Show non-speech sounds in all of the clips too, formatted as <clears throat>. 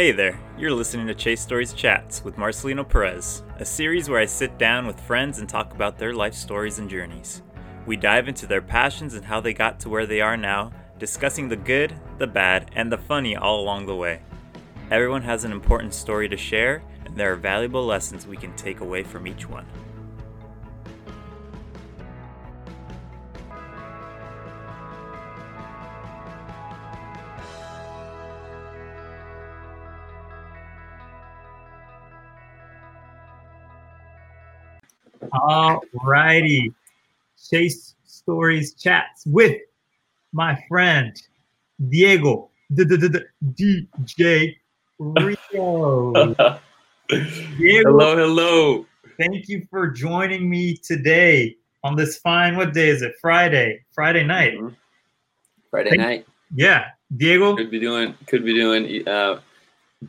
Hey there, you're listening to Chase Stories Chats with Marcelino Perez, a series where I sit down with friends and talk about their life stories and journeys. We dive into their passions and how they got to where they are now, discussing the good, the bad, and the funny all along the way. Everyone has an important story to share, and there are valuable lessons we can take away from each one. All righty. Chase Stories Chats with my friend Diego DJ Rio. <laughs> Diego, hello, hello. thank you for joining me today on this fine, what day is it? Friday, Friday night. Mhm. Friday Thank- night. Yeah. Diego. Could be doing could be doing uh,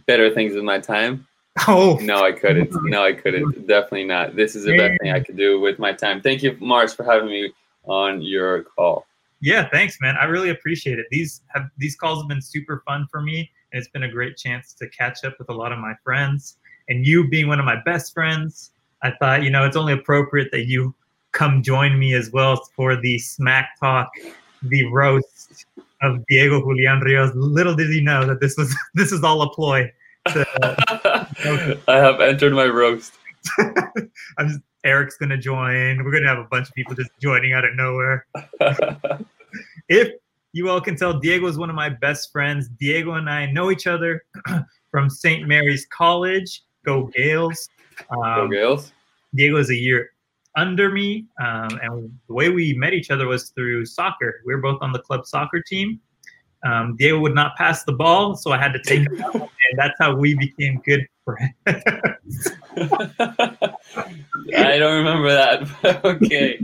better things with my time. <laughs> Oh, No, I couldn't. <laughs> No, I couldn't. Definitely not. This is the best thing I could do with my time. Thank you, Mars, for having me on your call. Yeah, thanks, man. I really appreciate it. These have these calls have been super fun for me, and it's been a great chance to catch up with a lot of my friends. And you being one of my best friends, I thought you know it's only appropriate that you come join me as well for the smack talk, the roast of Diego Julian Rios. Little did he know that this was <laughs> this is all a ploy. To, I have entered my roast. <laughs> I'm just, Eric's gonna join. We're gonna have a bunch of people just joining out of nowhere. <laughs> if you all can tell, Diego is one of my best friends. Diego and I know each other <clears throat> from St. Mary's College. Go Gaels. Go Um, Gaels. Diego is a year under me, um, and the way we met each other was through soccer. We were both on the club soccer team. Um, Diego would not pass the ball, so I had to take him out, <laughs> and that's how we became good friends. <laughs> I don't remember that. okay.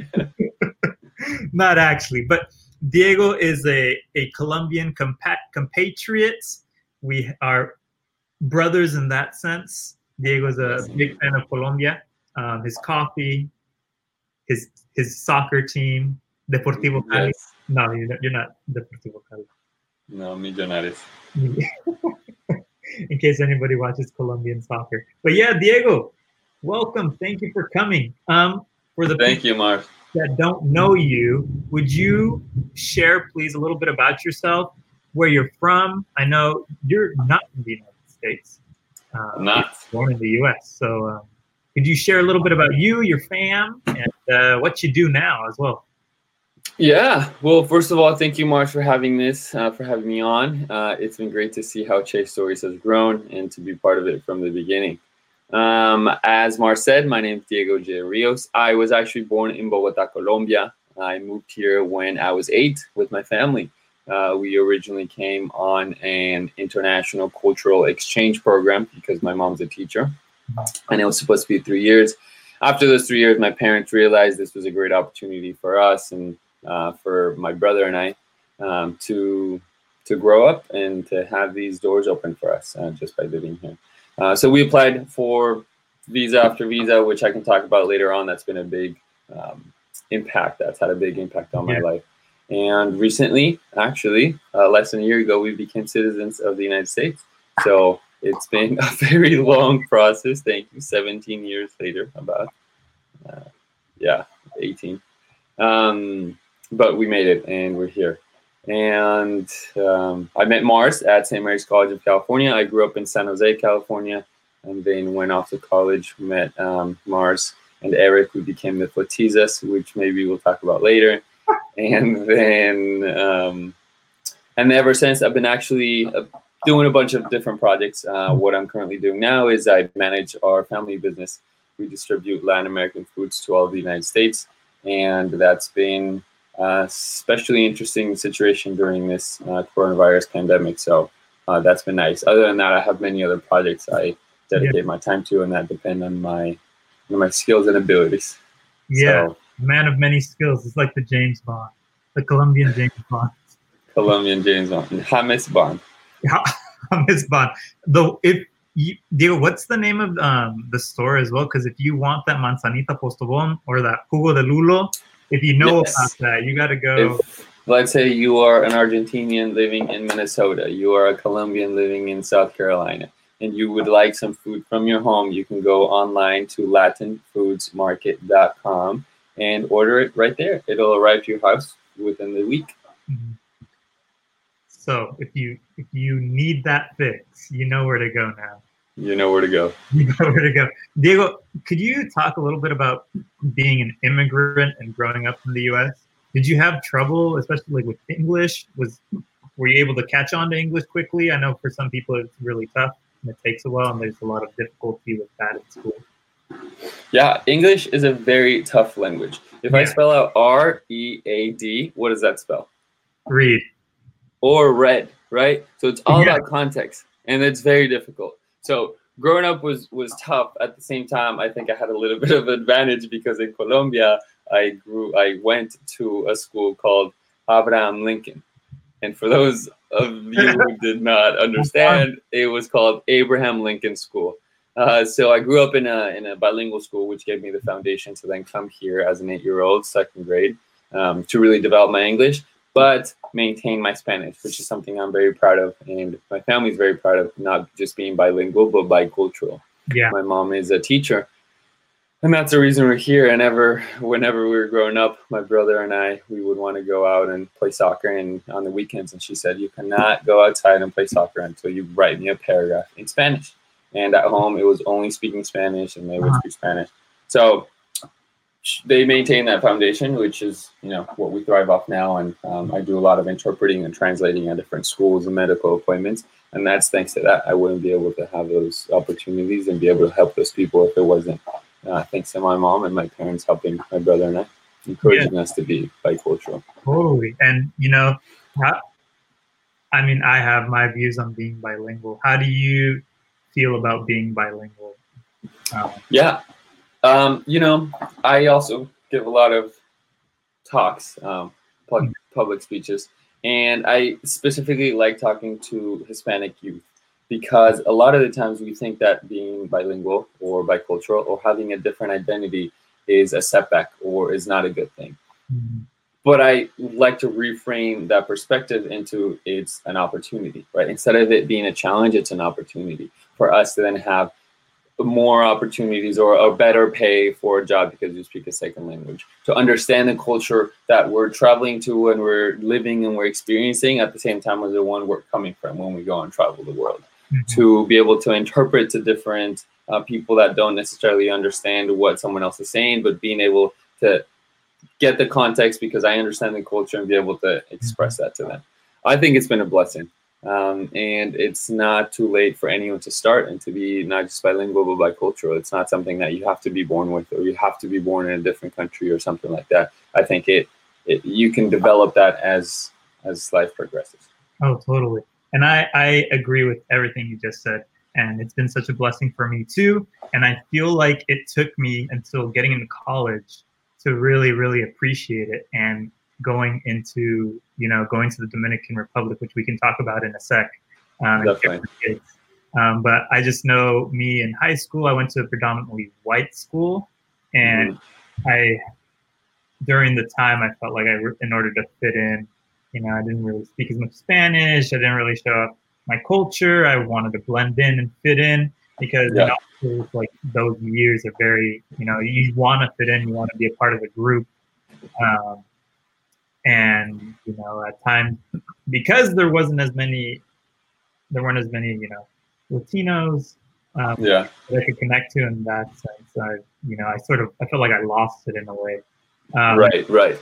<laughs> not actually, but Diego is a, a Colombian compa- compatriot. We are brothers in that sense. Diego is a big fan of Colombia. Um, his coffee, his his soccer team, Deportivo Cali. Yes. No, you're not, you're not Deportivo Cali. No, Millonarios. <laughs> in case anybody watches Colombian soccer. But yeah, Diego, welcome. Thank you for coming. Um, for the Thank you, Mars. that don't know you, would you share, please, a little bit about yourself, where you're from? I know you're not in the United States. Uh, I'm not. born in the U.S. So, um, could you share a little bit about you, your fam, and uh, what you do now as well? Yeah. Well, first of all, thank you, Mars, for having this, uh, for having me on. Uh, it's been great to see how Chase Stories has grown and to be part of it from the beginning. Um, as Mars said, my name is Diego J. Rios. I was actually born in Bogota, Colombia. I moved here when I was eight with my family. Uh, we originally came on an international cultural exchange program because my mom's a teacher, and it was supposed to be three years. After those three years, my parents realized this was a great opportunity for us and uh, for my brother and I um, to to grow up and to have these doors open for us uh, just by living here. Uh, so we applied for visa after visa, which I can talk about later on. That's been a big um, impact. That's had a big impact on my Yeah. life. And recently, actually, uh, less than a year ago, we became citizens of the United States. So it's been <laughs> a very long process. Thank you. 17 years later, about uh, yeah, 18. Um, but we made it, and we're here. And um, I met Mars at St. Mary's College of California. I grew up in San Jose, California, and then went off to college. Met um, Mars and Eric. We became the Flatizas, which maybe we'll talk about later. <laughs> And then, um, and ever since, I've been actually uh, doing a bunch of different projects. Uh, what I'm currently doing now is I manage our family business. We distribute Latin American foods to all the United States, and that's been a especially interesting situation during this uh, coronavirus pandemic. So uh, that's been nice. Other than that, I have many other projects I dedicate my time to, and that depend on my on my skills and abilities. Yeah, So, man of many skills. It's like the James Bond, the Colombian James Bond. Colombian James Bond, James Bond. Miss <laughs> Bond. Though, if you, Diego, what's the name of um, the store as well? Because if you want that manzanita postobon or that jugo de lulo, if you know Yes. about that, you got to go. If let's say you are an Argentinian living in Minnesota, you are a Colombian living in South Carolina, and you would like some food from your home, you can go online to latinfoodsmarket.com and order it right there. It'll arrive to your house within the week. Mhm. So if you if you need that fix, you know where to go now. You know where to go. <laughs> You know where to go. Diego, could you talk a little bit about being an immigrant and growing up in the U.S.? Did you have trouble, especially like with English? Was were you able to catch on to English quickly? I know for some people it's really tough and it takes a while, and there's a lot of difficulty with that at school. Yeah, English is a very tough language. If I spell out R E A D, what does that spell? Read. Or red, right? So it's all Yeah. about context, and it's very difficult. So growing up was was tough. At the same time, I think I had a little <laughs> bit of advantage because in Colombia, I grew. I went to a school called Abraham Lincoln, and for those of you who <laughs> did not understand, it was called Abraham Lincoln School. Uh, so I grew up in a in a bilingual school, which gave me the foundation to then come here as an eight year old, second grade, um, to really develop my English, but maintain my Spanish, which is something I'm very proud of, and my family is very proud of, not just being bilingual, but bicultural. Yeah. My mom is a teacher, and that's the reason we're here. And ever, whenever we were growing up, my brother and I, we would want to go out and play soccer, and on the weekends, and she said, "You cannot go outside and play soccer until you write me a paragraph in Spanish." And at home, it was only speaking Spanish, and they would Uh-huh. speak Spanish. So they maintain that foundation, which is you know what we thrive off now. And um, I do a lot of interpreting and translating at different schools and medical appointments, and that's thanks to that. I wouldn't be able to have those opportunities and be able to help those people if it wasn't uh, thanks to my mom and my parents helping my brother and I, encouraging us to be bicultural. Totally. And you know, how, I mean, I have my views on being bilingual. How do you feel about being bilingual? Um, Yeah. Um, you know, I also give a lot of talks, um, pub- public speeches, and I specifically like talking to Hispanic youth because a lot of the times we think that being bilingual or bicultural or having a different identity is a setback or is not a good thing. But I like to reframe that perspective into it's an opportunity, right? Instead of it being a challenge, it's an opportunity for us to then have more opportunities or a better pay for a job because you speak a second language. To understand the culture that we're traveling to and we're living and we're experiencing at the same time as the one we're coming from when we go and travel the world. To be able to interpret to different uh, people that don't necessarily understand what someone else is saying but being able to get the context because i understand the culture and be able to express that to them. I think it's been a blessing um, and it's not too late for anyone to start and to be not just bilingual but bicultural. It's not something that you have to be born with or you have to be born in a different country or something like that. I think it, it you can develop that as as life progresses. Oh, totally. And I, I agree with everything you just said. And it's been such a blessing for me too. And I feel like it took me until getting into college to really, really appreciate it and going into, you know, going to the Dominican Republic, which we can talk about in a sec. Um, Definitely. Um, but I just know me in high school, I went to a predominantly white school. And I, during the time, I felt like I, in order to fit in, you know, I didn't really speak as much Spanish. I didn't really show up my culture. I wanted to blend in and fit in because Yeah. you know, like those years are very, you know, you want to fit in, you want to be a part of a group. Um, and, you know, at times, because there wasn't as many, there weren't as many, you know, Latinos um, Yeah. that I could connect to in that sense. I, you know, I sort of, I felt like I lost it in a way. Um, right. Right.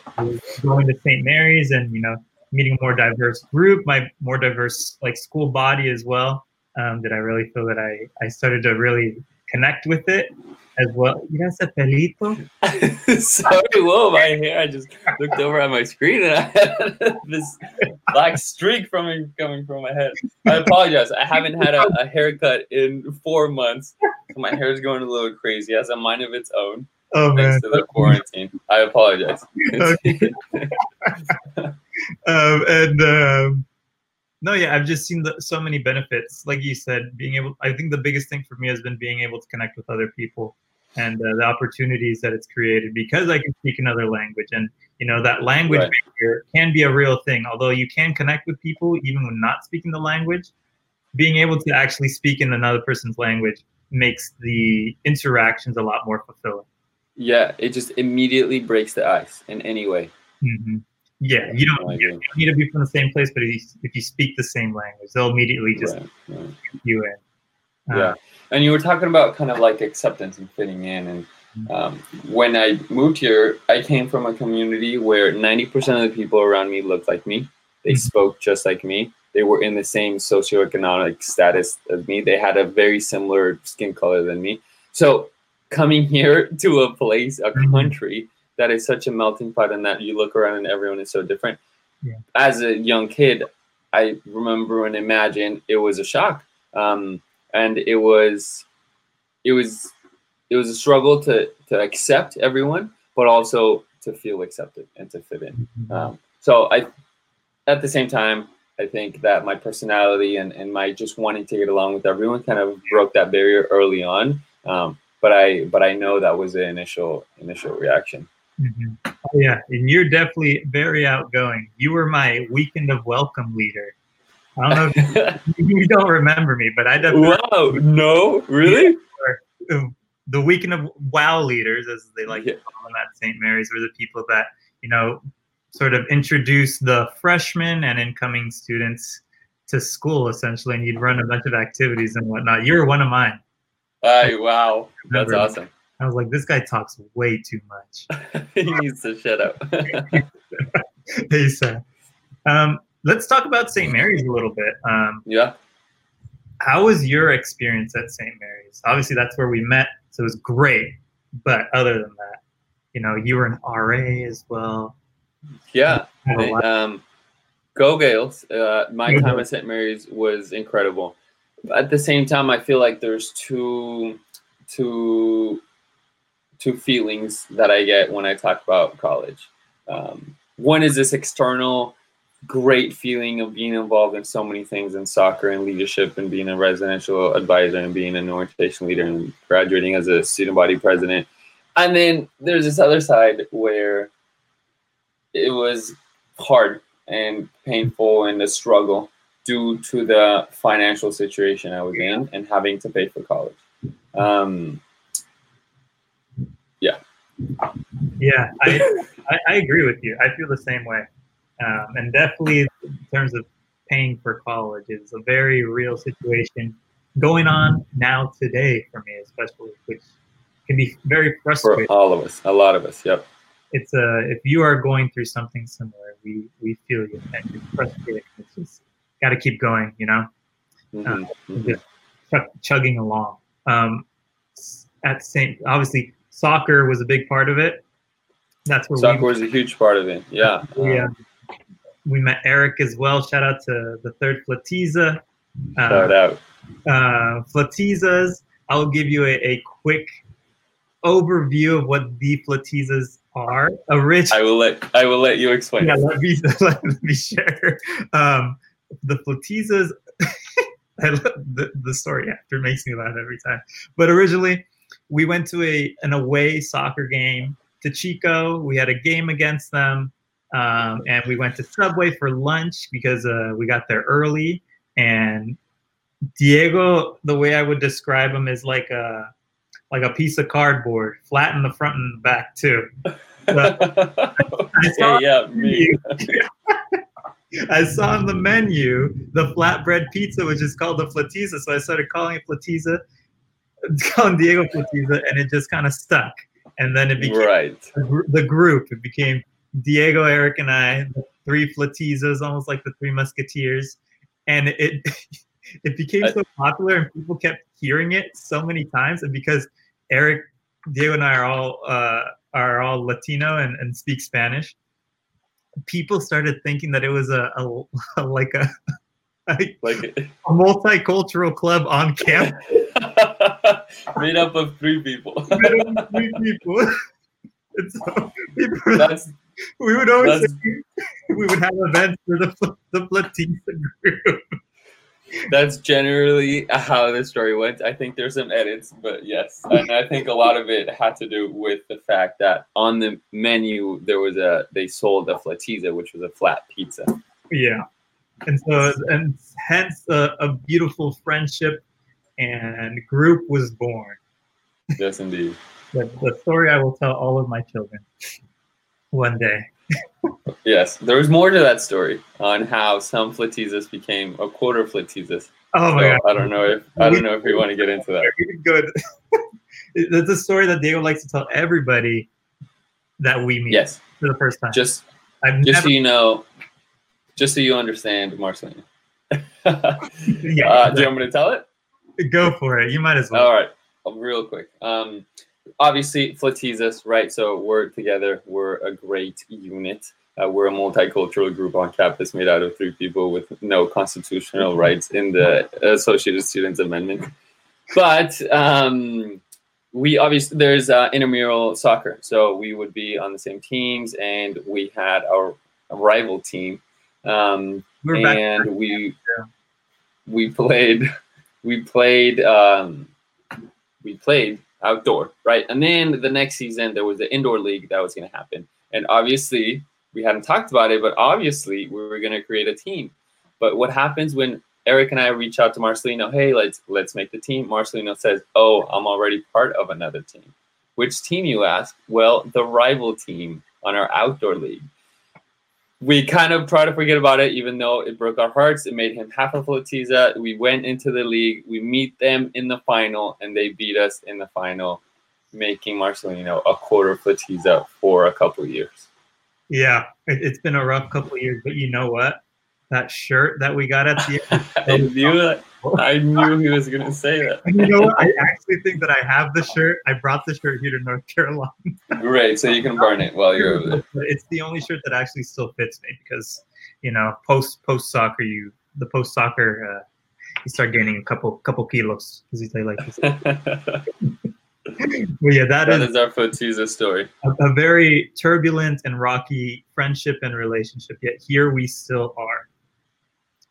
going to St. Mary's and you know meeting a more diverse group, my more diverse like school body as well. Um, that I really feel that I I started to really connect with it as well. You know, ese pelito. <laughs> Sorry, whoa, my hair. I just looked over at my screen and I had <laughs> this black streak from coming from my head. I apologize. I haven't had a, a haircut in four months. So my hair is going a little crazy. It has a mind of its own Oh man. thanks to the quarantine. I apologize. Okay. <laughs> um, and um, no, yeah, I've just seen the, so many benefits. Like you said, being able. I think the biggest thing for me has been being able to connect with other people. And uh, the opportunities that it's created because I can speak another language. And you know that language Right. barrier can be a real thing. Although you can connect with people even when not speaking the language, being able to actually speak in another person's language makes the interactions a lot more fulfilling. Yeah, it just immediately breaks the ice in any way. hmm Yeah, you don't, you don't need to be from the same place, but if you, if you speak the same language, they'll immediately just Right, right. you in. Uh, Yeah. And you were talking about kind of like acceptance and fitting in. And um, when I moved here, I came from a community where 90% of the people around me looked like me. They Mhm. spoke just like me. They were in the same socioeconomic status as me. They had a very similar skin color than me. So coming here <laughs> to a place, a Mhm. country that is such a melting pot and that you look around and everyone is so different. Yeah. As a young kid, I remember and imagine it was a shock. Um, and it was it was it was a struggle to to accept everyone but also to feel accepted and to fit in um, so i at the same time i think that my personality and, and my just wanting to get along with everyone kind of broke that barrier early on um, but i but i know that was the initial initial reaction Mhm. Oh, yeah, and you're definitely very outgoing. You were my weekend of welcome leader. I don't know if <laughs> you don't remember me, but I definitely wow no really the weekend of wow leaders, as they like Yeah. to call them at St. Mary's, were the people that you know sort of introduced the freshmen and incoming students to school essentially, and you'd run a bunch of activities and whatnot. You were one of mine. Ay, wow that's awesome I was like, this guy talks way too much. <laughs> he needs to shut up <laughs> hey, Seth. Um, let's talk about St. Mary's a little bit. Um, yeah how was your experience at St. Mary's? Obviously, that's where we met, so it was great. But other than that, you know, you were an RA as well. yeah Had a Hey, lot- um, go Gaels! Uh, my Go time at St. Mary's was incredible. At the same time, I feel like there's two, two, two feelings that I get when I talk about college. Um, one is this external, great feeling of being involved in so many things in soccer and leadership, and being a residential advisor, and being an orientation leader, and graduating as a student body president. And then there's this other side where it was hard and painful and a struggle due to the financial situation I was in and having to pay for college. Um, Yeah, I, I, I agree with you. I feel the same way. Um, and definitely, in terms of paying for college, is a very real situation going on now today for me, especially, which can be very frustrating. for all of us, a lot of us. Yep. It's a if you are going through something similar, we we feel you and it's frustrating. It's just got to keep going, you know. Mhm, mhm. just chug- chugging along. Um, at St. Obviously, soccer was a big part of it. That's where Soccer we, was a huge part of it. Yeah. we, Um, uh, we met Eric as well. Shout out to the third Flatiza. shout Uh, out. uh, Flatizas. I will give you a, a quick overview of what the Flatizas are. A rich I will let I will let you explain. yeah, let me <laughs> let me share. Um, the Flatizas. <laughs> I love the, the story after makes me laugh every time. But originally, we went to a an away soccer game to Chico. We had a game against them, um, and we went to Subway for lunch because uh, we got there early. And Diego, the way I would describe him is like a like a piece of cardboard, flat in the front and the back too. <laughs> yeah, yeah, me. <laughs> I saw on the menu the flatbread pizza, which is called the Flatiza. So I started calling it Flatiza, <laughs> calling Diego Flatiza, and it just kind of stuck. And then it became Right. the group. It became Diego, Eric, and I, the three Flatizas, almost like the three Musketeers. And it <laughs> it became so popular, and people kept hearing it so many times. And because Eric, Diego, and I are all uh, are all Latino and, and speak Spanish, people started thinking that it was a, a <laughs> like a <laughs> a Like multicultural club on campus. made up of three people. Three people. And so people were like- That's we would always say- <laughs> we would have events for the the Platisa group. that's generally how the story went. I think there's some edits, but yes, and I think a lot of it had to do with the fact that on the menu there was a they sold a flatizza, which was a flat pizza. Yeah, and so and hence a, a beautiful friendship and group was born. Yes, indeed. The, the story I will tell all of my children one day. yes, there was more to that story on how some flatizzas became a quarter flatizzas. Oh my So, god! I don't know if I don't know if we want to get into that. Good. <laughs> That's a story that Diego likes to tell everybody that we meet Yes, for the first time. just I've just never, so you know, just so you understand, Marcelina. <laughs> uh, yeah, do you want me to tell it? go for it. You might as well. All right, real quick. Um, obviously, Flatizas, right? So we're together. We're a great unit. Uh, we're a multicultural group on campus made out of three people with no constitutional rights in the Associated Students Amendment. But um, we obviously there's uh, intramural soccer, so we would be on the same teams, and we had our rival team, um, and we Yeah. we played <laughs> we played um, we played outdoor, right? And then the next season there was the indoor league that was going to happen, and obviously we hadn't talked about it, but obviously we were going to create a team. But what happens when Eric and I reach out to Marcelino? Hey, let's let's make the team. Marcelino says, "Oh, I'm already part of another team." Which team, you ask? Well, the rival team on our outdoor league. We kind of try to forget about it, even though it broke our hearts. It made him half a Flatiza. We went into the league. We meet them in the final, and they beat us in the final, making Marcelino a quarter Flatiza for a couple years. Yeah, it, it's been a rough couple of years, but you know what? That shirt that we got at the end. <laughs> I knew that. I knew he was gonna say that. You know what? I actually think that I have the shirt. I brought the shirt here to North Carolina. Great, so you can burn it while you're over there. <laughs> It's the only shirt that actually still fits me because, you know, post post soccer, you the post soccer, uh, you start gaining a couple couple kilos because you play like this. <laughs> But yeah, that that is is our Flatiza story. a, a very turbulent and rocky friendship and relationship. Yet here we still are.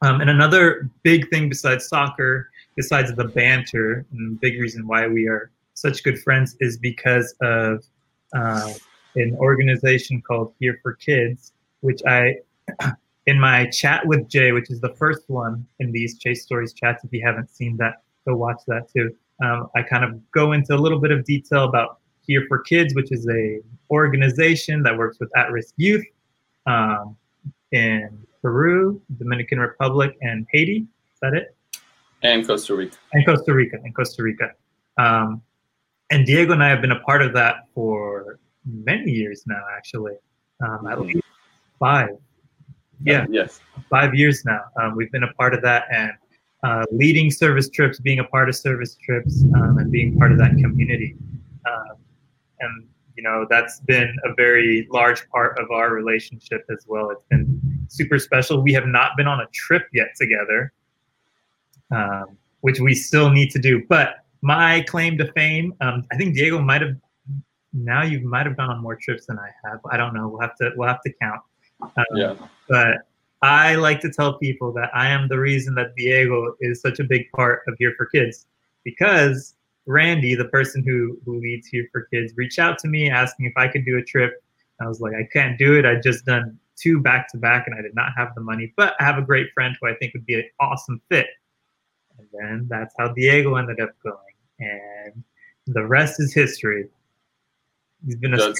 Um, and another big thing besides soccer, besides the banter, and the big reason why we are such good friends is because of uh, an organization called Here for Kids, which I, <clears throat> in my chat with Jay, which is the first one in these Chase Stories chats, if you haven't seen that, go watch that too. Um, I kind of go into a little bit of detail about Here for Kids, which is a organization that works with at-risk youth um, in Peru, Dominican Republic, and Haiti. Is that it? And Costa Rica. And Costa Rica. And Costa Rica. Um, and Diego and I have been a part of that for many years now, actually. Um, at Mhm. least five. Yeah, Yes. five years now. Um, we've been a part of that and uh, leading service trips, being a part of service trips, um, and being part of that community. Um, and you know that's been a very large part of our relationship as well. It's been super special. We have not been on a trip yet together, um, which we still need to do. But my claim to fame, um, I think Diego might have. Now you might have gone on more trips than I have. I don't know. We'll have to. We'll have to count. Um, Yeah. but I like to tell people that I am the reason that Diego is such a big part of Here for Kids because Randy, the person who, who leads Here for Kids, reached out to me asking if I could do a trip. I was like, I can't do it. I just done two back to back and I did not have the money, but I have a great friend who I think would be an awesome fit. And then that's how Diego ended up going. And the rest is history. He's been an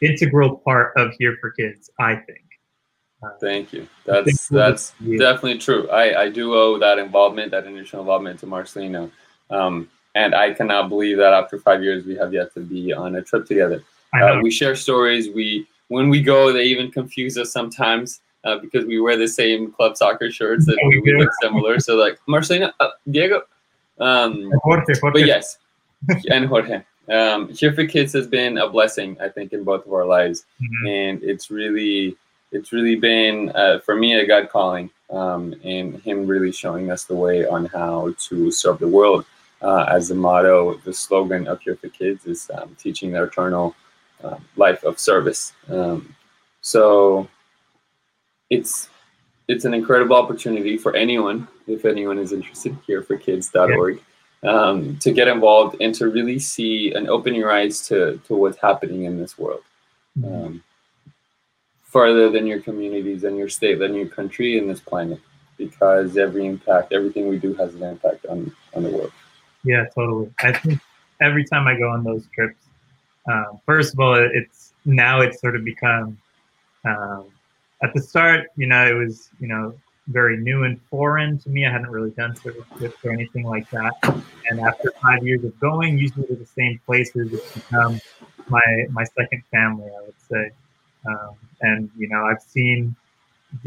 integral part of Here for Kids, I think. Uh, thank you. That's that's yeah. definitely true. I, I do owe that involvement, that initial involvement to Marcelino. Um, and I cannot believe that after five years we have yet to be on a trip together. Uh, we share stories. We when we go, they even confuse us sometimes uh, because we wear the same club soccer shirts and we look similar. So like Marcelino, uh, Diego, um, Jorge, Jorge. but yes, <laughs> and Jorge. Um, Here for Kids has been a blessing, I think, in both of our lives, Mhm. and it's really, it's really been uh, for me a God calling, um, and Him really showing us the way on how to serve the world. Uh, as the motto, the slogan of Here for Kids is um, teaching the eternal um, life of service. Um, so it's it's an incredible opportunity for anyone, if anyone is interested, here for kids.org, um, to get involved and to really see and open your eyes to, to what's happening in this world. Mm-hmm. Um, farther than your communities, and your state, than your country, and this planet, because every impact, everything we do has an impact on, on the world. Yeah, totally. I think every time I go on those trips, um, first of all, it's now it's sort of become um, at the start, you know, it was, you know, very new and foreign to me. I hadn't really done trips or anything like that. And after five years of going, usually to the same places, it's become my my second family, I would say. Um, and you know, I've seen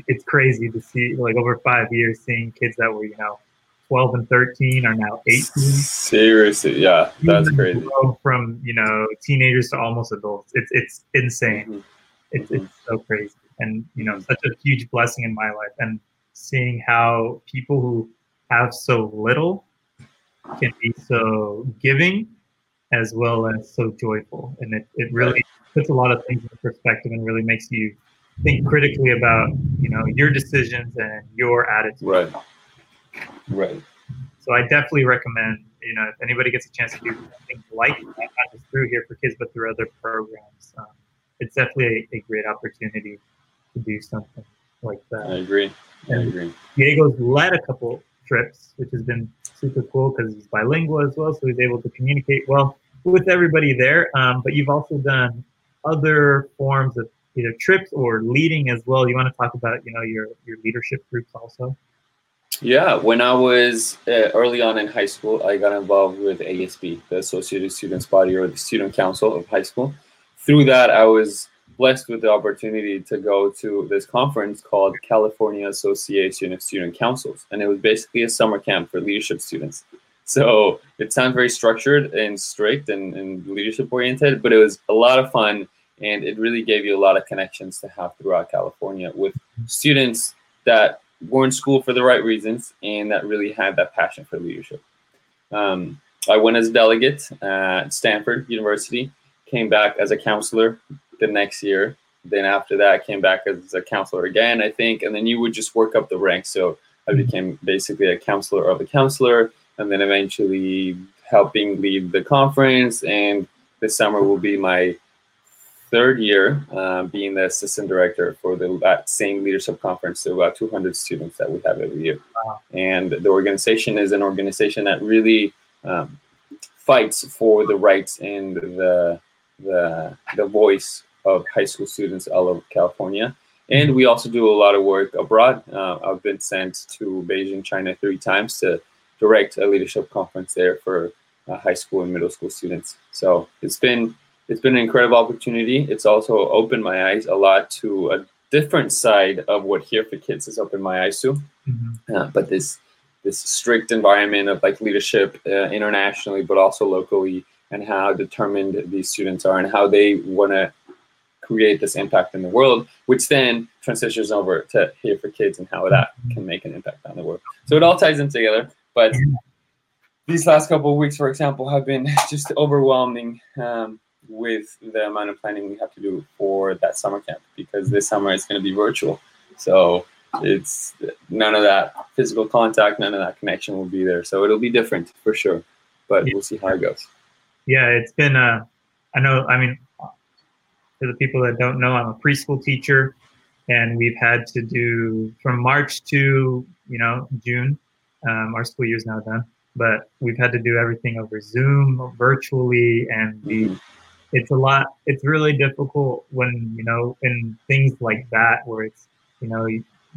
it's crazy to see like over five years seeing kids that were you know 12 and 13 are now 18 seriously yeah that's crazy. from you know teenagers to almost adults. It's it's insane. Mm-hmm. it's, it's so crazy. And you know such a huge blessing in my life. And seeing how people who have so little can be so giving as well as so joyful. And it, it really puts a lot of things in perspective and really makes you think critically about you know your decisions and your attitude. Right right so i definitely recommend you know if anybody gets a chance to do something like that not just through here for kids but through other programs um, it's definitely a, a great opportunity to do something like that. I agree. I and agree. Diego's led a couple trips, which has been super cool because he's bilingual as well, so he's able to communicate well with everybody there. Um, but you've also done other forms of either trips or leading as well. You want to talk about, you know, your your leadership groups also? Yeah, when I was uh, early on in high school, I got involved with ASB, the Associated Students Body or the Student Council of High School. Through that, I was blessed with the opportunity to go to this conference called California Association of Student Councils. And it was basically a summer camp for leadership students. So it sounds very structured and strict and, and leadership oriented, but it was a lot of fun. And it really gave you a lot of connections to have throughout California with students that were in school for the right reasons and that really had that passion for leadership. Um, I went as a delegate at Stanford University, came back as a counselor the next year. Then after that, I came back as a counselor again, I think, and then you would just work up the ranks. So I mm-hmm. became basically a counselor of a counselor, and then eventually helping lead the conference. And this summer will be my third year uh, being the assistant director for the that same leadership conference to about 200 students that we have every year. Wow. And the organization is an organization that really um, fights for the rights and the the the voice of high school students all over California. And we also do a lot of work abroad. Uh, I've been sent to Beijing, China three times to direct a leadership conference there for uh, high school and middle school students. So it's been it's been an incredible opportunity. It's also opened my eyes a lot to a different side of what Here for Kids has opened my eyes to. Mm-hmm. Uh, but this this strict environment of like leadership uh, internationally, but also locally, and how determined these students are and how they want to create this impact in the world, which then transitions over to here for kids and how that can make an impact on the world. So it all ties in together. But these last couple of weeks, for example, have been <laughs> just overwhelming um, with the amount of planning we have to do for that summer camp because this summer it's going to be virtual. So it's none of that physical contact, none of that connection will be there. So it'll be different for sure, but we'll see how it goes. Yeah, it's been. Uh, I know. I mean, for the people that don't know, I'm a preschool teacher, and we've had to do from March to you know June. Um, our school year is now done, but we've had to do everything over Zoom, virtually, and the, it's a lot. It's really difficult when you know in things like that where it's you know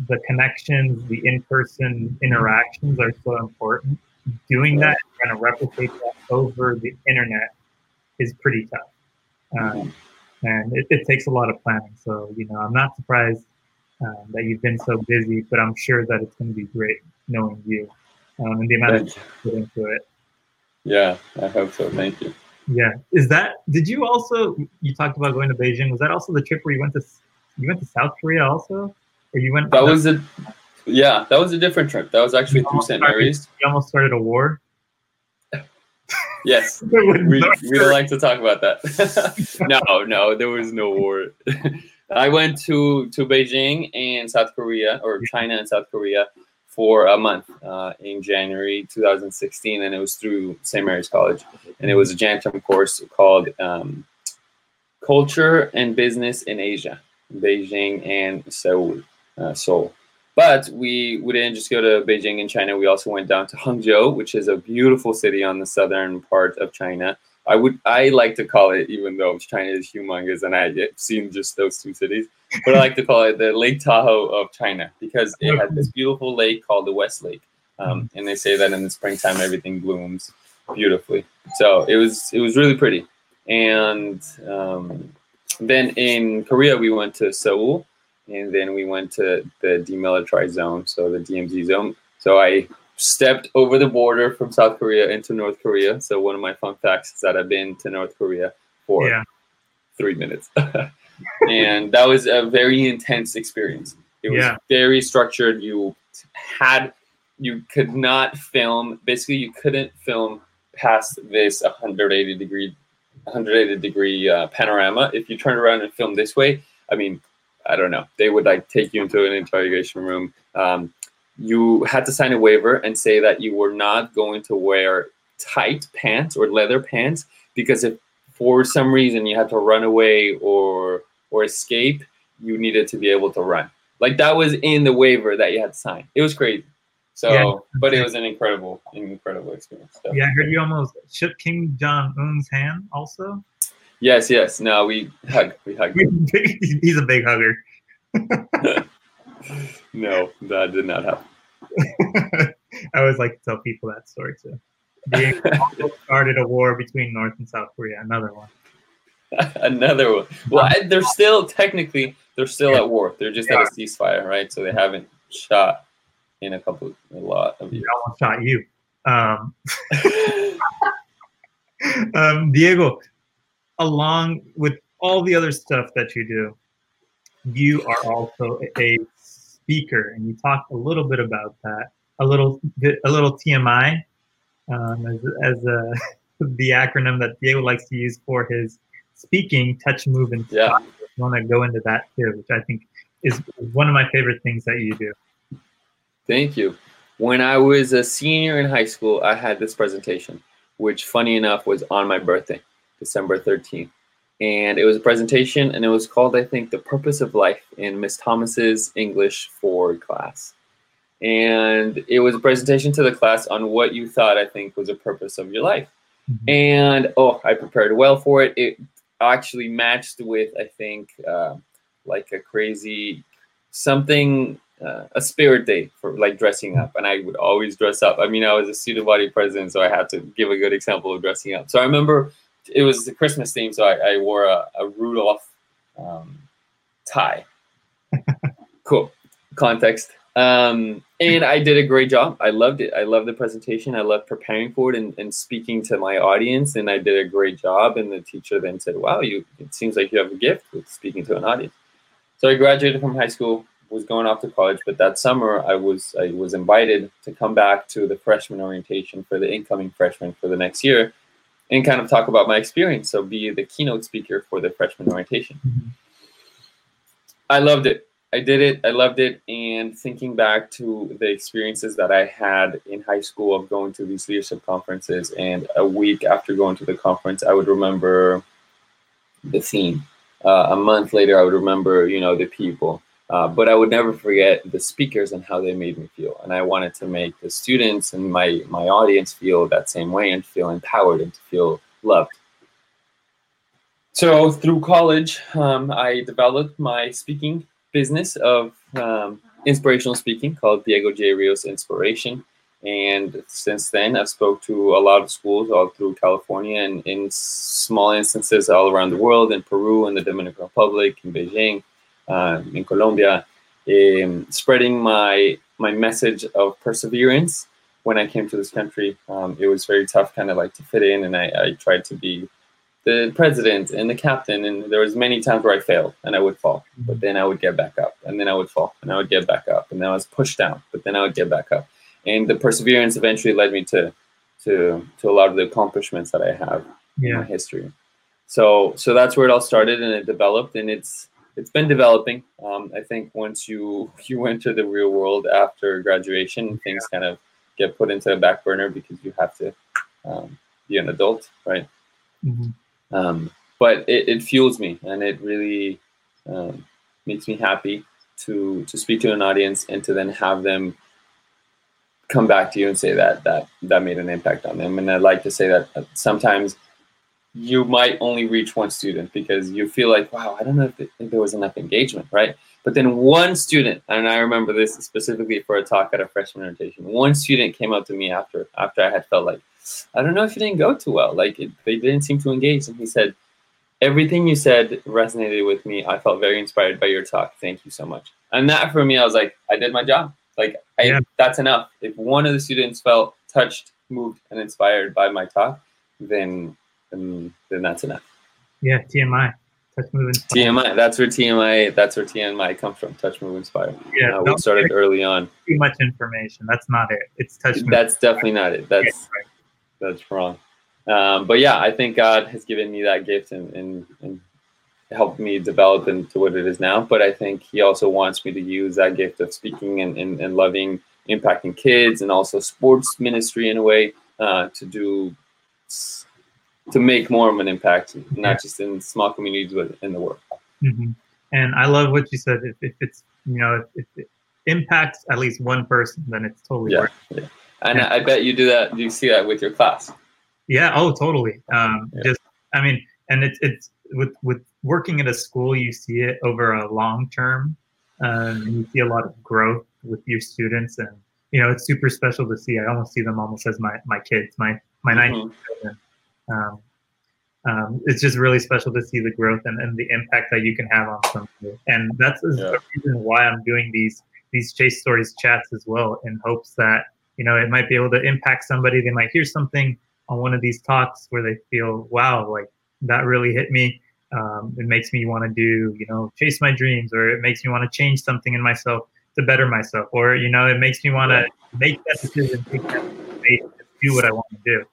the connections, the in-person interactions are so important. Doing that, trying to replicate that over the internet is pretty tough. Um, and it, it, takes a lot of planning. So you know, I'm not surprised um, that you've been so busy, but I'm sure that it's going to be great knowing you um, and the amount Thank of put into it. Yeah, I hope so. Thank you. Yeah, is that? Did you also? You talked about going to Beijing. Was that also the trip where you went to? You went to South Korea also, or you went? That was a. Yeah, that was a different trip. That was actually through St. Mary's. You almost started a war. Yes, <laughs> we, we don't like to talk about that. <laughs> no, no, there was no war. <laughs> I went to to Beijing and South Korea, or China and South Korea, for a month uh, in January 2016, and it was through St. Mary's College, and it was a Jan Term course called um, Culture and Business in Asia, Beijing and Seoul, uh, Seoul. But we, we didn't just go to Beijing in China. We also went down to Hangzhou, which is a beautiful city on the southern part of China. I would I like to call it, even though China is humongous and I've seen just those two cities, but I like to call it the Lake Tahoe of China because it had this beautiful lake called the West Lake, um, and they say that in the springtime everything blooms beautifully. So it was it was really pretty. And um, then in Korea we went to Seoul, and then we went to the demilitarized zone, so the DMZ zone. So I stepped over the border from South Korea into North Korea. So one of my fun facts is that I've been to North Korea for Yeah. three minutes, <laughs> and that was a very intense experience. It was Yeah. very structured. You had you could not film. Basically, you couldn't film past this 180 degree 180 degree uh, panorama. If you turn around and film this way, I mean, I don't know. They would like take you into an interrogation room. Um, you had to sign a waiver and say that you were not going to wear tight pants or leather pants because if for some reason you had to run away or or escape, you needed to be able to run. Like that was in the waiver that you had to sign. It was crazy. So, Yeah. but it was an incredible, incredible experience. Yeah, I heard you almost shook Kim Jong Un's hand. Also, Yes, yes. No, we hug. We hug. <laughs> he's a big hugger. <laughs> <laughs> No, that did not happen. <laughs> I always like to tell people that story too. Being <laughs> started a war between North and South Korea. Another one. <laughs> Another one. Well, I, they're still technically they're still at war. They're just at a ceasefire, right? So they haven't shot in a couple, a lot of years. almost shot you. Um, um, Diego, along with all the other stuff that you do, you are also a speaker, and you talked a little bit about that. A little a little TMI, um, as as a, <laughs> the acronym that Diego likes to use for his speaking, touch, move, and Yeah. talk. I want to go into that too, which I think is one of my favorite things that you do. Thank you. When I was a senior in high school, I had this presentation, which, funny enough, was on my birthday, December 13th. And it was a presentation, and it was called, I think, The Purpose of Life in Miss Thomas's English 4 class. And it was a presentation to the class on what you thought, I think, was the purpose of your life. And oh, I prepared well for it. It actually matched with, I think, uh, like a crazy something uh, a spirit day for like dressing up and i would always dress up i mean i was a student body president so i had to give a good example of dressing up so i remember it was the christmas theme so i, I wore a, a rudolph um, tie. <laughs> Cool. Context. Um, and i did a great job. I loved it. I loved the presentation. I loved preparing for it and, and speaking to my audience and i did a great job. And the teacher then said wow you it seems like you have a gift with speaking to an audience. So I graduated from high school, was going off to college, but that summer I was I was invited to come back to the freshman orientation for the incoming freshmen for the next year and kind of talk about my experience. So be the keynote speaker for the freshman orientation. Mhm. I loved it. I did it. I loved it. And thinking back to the experiences that I had in high school of going to these leadership conferences, and a week after going to the conference, I would remember the theme. Uh, a month later, I would remember, you know, the people. Uh, but I would never forget the speakers and how they made me feel. And I wanted to make the students and my my audience feel that same way and feel empowered and to feel loved. So through college, um, I developed my speaking business of um, inspirational speaking called Diego J. Rios Inspiration. And since then, I've spoke to a lot of schools all through California and in small instances all around the world, in Peru, in the Dominican Republic, in Beijing, uh, in Colombia, um, spreading my my message of perseverance. When I came to this country, um, it was very tough, kind of like to fit in, and I, I tried to be the president and the captain, and there was many times where I failed and I would fall, but then I would get back up, and then I would fall, and I would get back up, and then I was pushed down, but then I would get back up and the perseverance eventually led me to to to a lot of the accomplishments that I have in my history. So so that's where it all started and it developed and it's it's been developing. Um, I think once you <laughs> you enter the real world after graduation, things kind of get put into the back burner because you have to um, be an adult, right? Mhm. Um, but it, it fuels me, and it really um, makes me happy to to speak to an audience and to then have them come back to you and say that that that made an impact on them. And I like to say that sometimes you might only reach one student because you feel like, wow, I don't know if, if there was enough engagement, right? But then one student, and I remember this specifically for a talk at a freshman orientation. One student came up to me after after I had felt like, I don't know if it didn't go too well. Like it, they didn't seem to engage, and he said, everything you said resonated with me. I felt very inspired by your talk. Thank you so much. And that for me, I was like, I did my job. Like I, Yeah. that's enough. If one of the students felt touched, moved, and inspired by my talk, then then, then that's enough. Yeah, TMI, touch move inspire. TMI. That's where TMI. That's where TMI comes from. Touch, move, inspire. Yeah, Uh, we started early on. too much information. That's not it. It's touch move. That's definitely not it. That's Yeah, right. that's wrong. Um, but yeah, I think God has given me that gift and, and, and helped me develop into what it is now. But I think He also wants me to use that gift of speaking and, and, and loving, impacting kids, and also sports ministry in a way uh, to do to make more of an impact, not yeah. just in small communities, but in the world. Mm-hmm. And I love what you said. If, if it's you know if, if, it impacts at least one person, then it's totally yeah. worth. It. Yeah. And, I bet you do that. Do You see that with your class. Yeah. Oh, totally. Um, yeah. Just I mean, and it's it's with with working at a school, you see it over a long term, um, and you see a lot of growth with your students, and you know it's super special to see. I almost see them almost as my my kids, my my mm-hmm. 19 um, um, it's just really special to see the growth and, and the impact that you can have on somebody. And that's the reason why I'm doing these these chase stories chats as well, in hopes that you know it might be able to impact somebody. They might hear something on one of these talks where they feel, wow, like that really hit me. Um, it makes me want to do, you know, chase my dreams, or it makes me want to change something in myself to better myself, or you know, it makes me want to make that decision, take that faith, do what I want to do.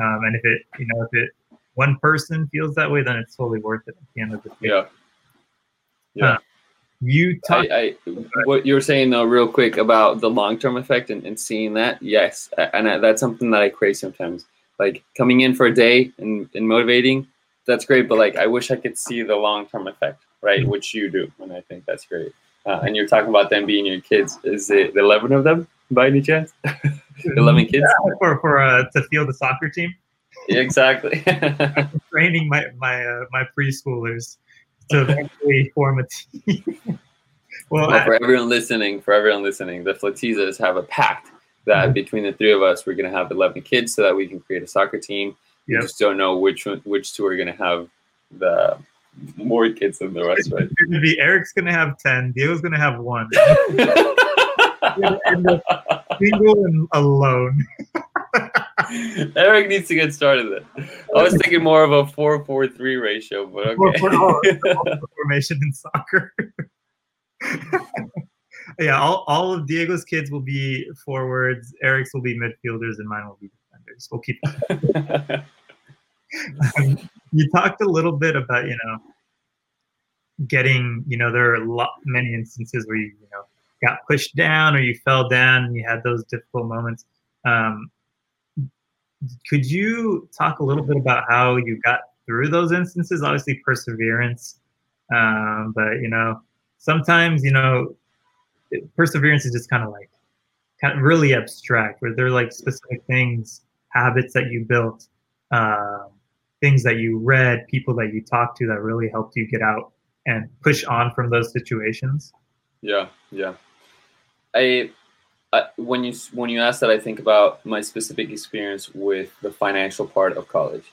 Um, and if it, you know, if it one person feels that way, then it's totally worth it at the end of the day. Yeah. Yeah. You talk, I, I what you were saying though, real quick about the long term effect and, and seeing that, yes, and I, that's something that I crave sometimes. Like coming in for a day and, and motivating, that's great. But like, I wish I could see the long term effect, right? Mhm. Which you do, and I think that's great. Uh, and you're talking about them being your kids. Is it the eleven of them by any chance? <laughs> Eleven kids? for for uh, to field a soccer team, Yeah, exactly. <laughs> training my my uh, my preschoolers to eventually form a team. <laughs> well, Well, I- for everyone listening, for everyone listening, the Flatizas have a pact that Mhm. between the three of us, we're going to have 11 kids so that we can create a soccer team. We just don't know which one, which two are going to have the more kids than the rest, right? it's be Eric's gonna have ten, Diego's gonna have one. <laughs> Gonna end up single and alone. <laughs> Eric needs to get started then. I was thinking more of a 4 4 3 ratio, but Four- okay. four- oh, <laughs> the formation in soccer. <laughs> yeah, all, all of Diego's kids will be forwards, Eric's will be midfielders, and mine will be defenders. We'll keep. Um, you talked a little bit about you know getting you know there are a lot many instances where you you know got pushed down or you fell down and you had those difficult moments. Um, could you talk a little bit about how you got through those instances? Obviously, perseverance, um, but you know sometimes you know perseverance is just kind of like kind of really abstract, where they're like specific things, habits that you built. Um, things that you read, people that you talked to that really helped you get out and push on from those situations? Yeah, yeah. I, I when you when you ask that, I think about my specific experience with the financial part of college.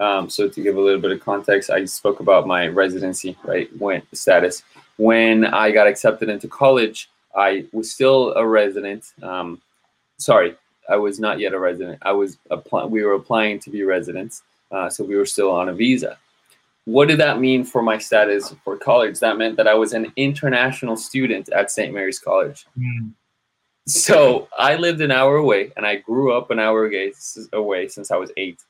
Um, so to give a little bit of context, I spoke about my residency, right? When status. When I got accepted into college, I was still a resident. Um, sorry, I was not yet a resident. I was apply- We were applying to be residents, uh, so we were still on a visa. What did that mean for my status for college? That meant that I was an international student at St. Mary's College. Mm, So I lived an hour away, and I grew up an hour away, away since I was eight.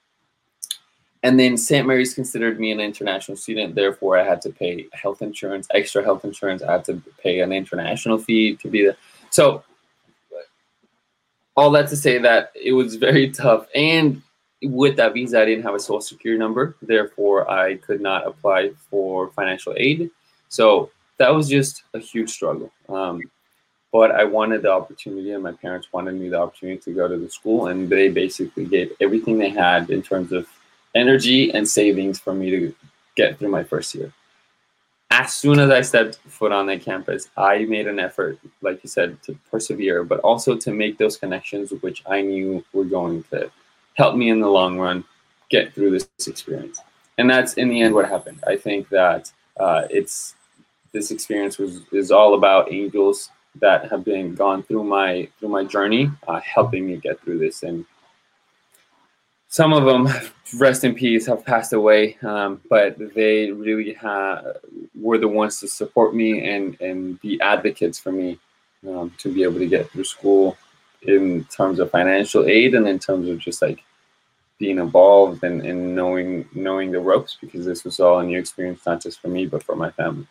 and then St. Mary's considered me an international student, therefore I had to pay health insurance, extra health insurance. I had to pay an international fee to be there. So all that to say that it was very tough. And with that visa, I didn't have a social security number, therefore I could not apply for financial aid. So that was just a huge struggle. Um, but I wanted the opportunity, and my parents wanted me the opportunity to go to the school, and they basically gave everything they had in terms of energy and savings for me to get through my first year. As soon as I stepped foot on that campus, I made an effort, like you said, to persevere, but also to make those connections, which I knew were going to help me in the long run get through this experience. And that's in the end what happened. I think that uh, it's this experience was is all about angels that have been gone through my through my journey, uh, helping me get through this. And some of them, <laughs> rest in peace, have passed away, um, but they really ha- were the ones to support me and and be advocates for me um, to be able to get through school in terms of financial aid and in terms of just like being involved and, and knowing knowing the ropes because this was all a new experience not just for me but for my family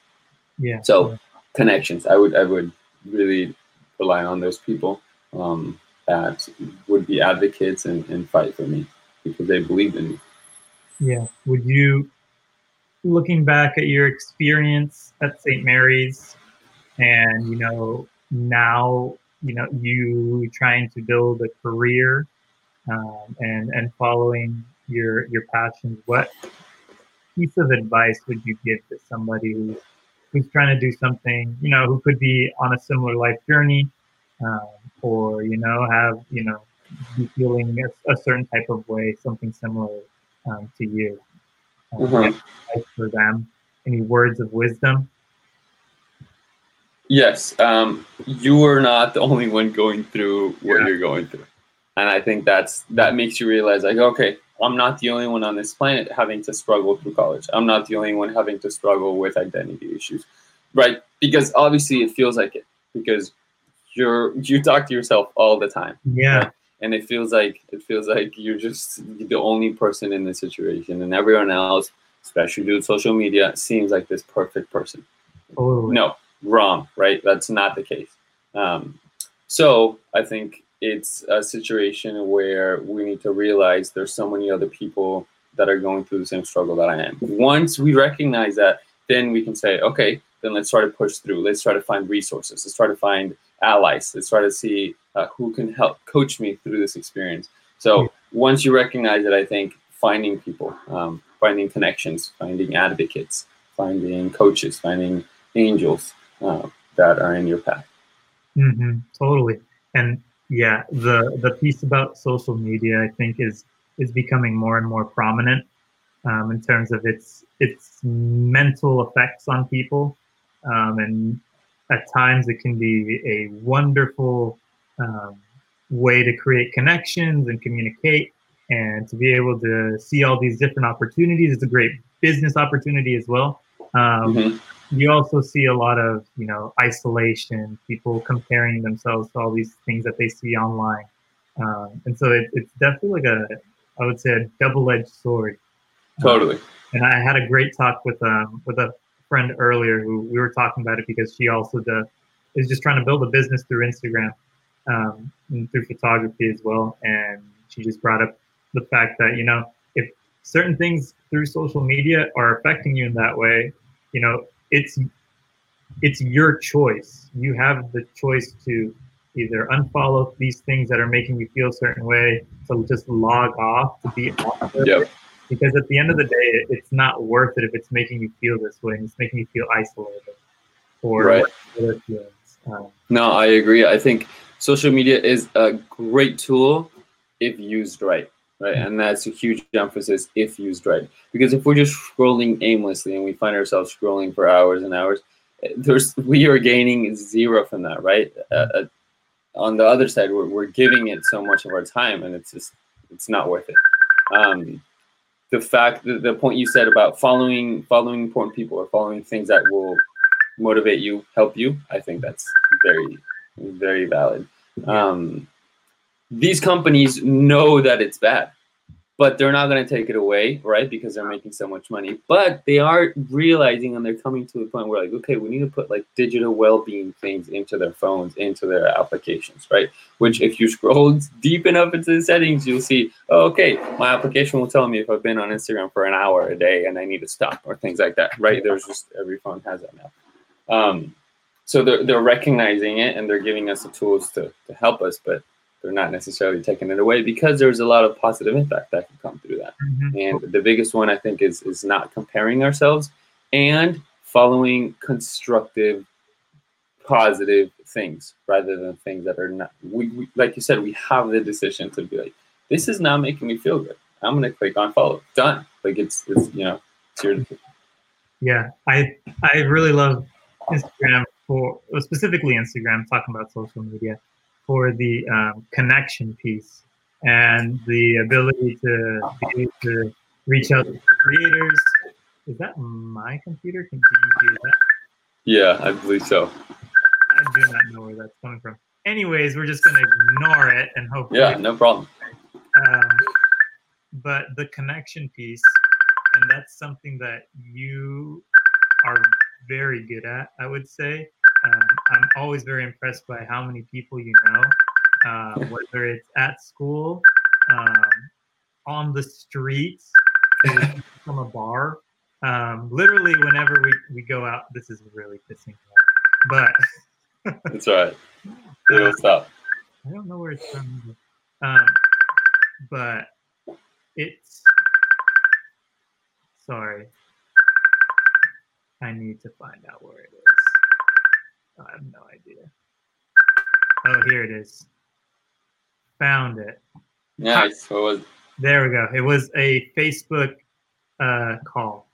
Yeah. so yeah. connections i would i would really rely on those people um, that would be advocates and, and fight for me because they believed in me Yeah. Would you, looking back at your experience at St. Mary's, and you know now, you know you trying to build a career, um, and and following your your passions, what piece of advice would you give to somebody who's who's trying to do something, you know, who could be on a similar life journey, um, or you know have you know be feeling a, a certain type of way, something similar um, to you. Mhm. for them, any words of wisdom? Yes, um, you are not the only one going through what Yeah. you're going through, and I think that's that makes you realize like, okay, I'm not the only one on this planet having to struggle through college. I'm not the only one having to struggle with identity issues, right? Because obviously it feels like it because you're you talk to yourself all the time, Yeah, and it feels like it feels like you're just the only person in this situation, and everyone else, especially due to social media, seems like this perfect person totally. no wrong right? That's not the case. Um, so i think it's a situation where we need to realize there's so many other people that are going through the same struggle that i am. Once we recognize that then we can say okay then let's try to push through. Let's try to find resources. Let's try to find allies. Let's try to see uh, who can help coach me through this experience. So once you recognize it i think finding people um, finding connections finding advocates finding coaches finding angels uh, that are in your path. hmm totally. And yeah, the the piece about social media, I think, is is becoming more and more prominent um, in terms of its its mental effects on people, um, and at times it can be a wonderful um, way to create connections and communicate, and to be able to see all these different opportunities. It's a great business opportunity as well. Um, Mhm. you also see a lot of you know isolation people comparing themselves to all these things that they see online um, and so it, it's definitely like a i would say a double-edged sword Totally. and i had a great talk with um with a friend earlier who we were talking about it because she also does is just trying to build a business through instagram um, and through photography as well and she just brought up the fact that you know certain things through social media are affecting you in that way you know it's it's your choice you have the choice to either unfollow these things that are making you feel a certain way to just log off to be off of Yep. because at the end of the day it's not worth it if it's making you feel this way and it's making you feel isolated or Right. other feelings um, No, I agree. I think social media is a great tool if used right. Right. And that's a huge emphasis if used right. Because if we're just scrolling aimlessly and we find ourselves scrolling for hours and hours, eh, there's <laughs> we are gaining zero from that, right? Uh, uh, on the other side, we're, we're giving it so much of our time and it's just it's not worth it. Um, the fact that the point you said about following following important people or following things that will motivate you, help you, I think that's very, very valid. Um, these companies know that it's bad, but they're not going to take it away, right? Because they're making so much money. But they are realizing and they're coming to the point where, like, okay, we need to put like digital well being things into their phones, into their applications, right? Which, if you scroll deep enough into the settings, you'll see, oh, okay, my application will tell me if I've been on Instagram for an hour a day and I need to stop or things like that, right? There's just every phone has that now. Um, so they're, they're recognizing it and they're giving us the tools to, to help us, but they're not necessarily taking it away because there's a lot of positive impact that can come through that. Mhm. And the biggest one I think is is not comparing ourselves and following constructive, positive things rather than things that are not. We, we like you said, we have the decision to be like, this is not making me feel good. I'm gonna click on follow. Done. Like it's it's you know it's your Yeah, I I really love Instagram for specifically Instagram, talking about social media for the um, connection piece and the ability to be able to reach out to creators. Is that my computer? Can you do that? yeah I believe so. I do not know where that's coming from. Anyways, we're just gonna ignore it and hopefully Yeah, no problem. um, but the connection piece and that's something that you are very good at i would say um, i'm always very impressed by how many people you know uh, <laughs> whether it's at school um, on the streets <laughs> from a bar um, literally whenever we, we go out this is really pissing me off but <laughs> That's all right. It'll stop. I don't know where it's from. Um, but it's sorry. I need to find out where it is. I have no idea. Oh, here it is. Found it. Nice. What was? There we go. It was a Facebook uh, call.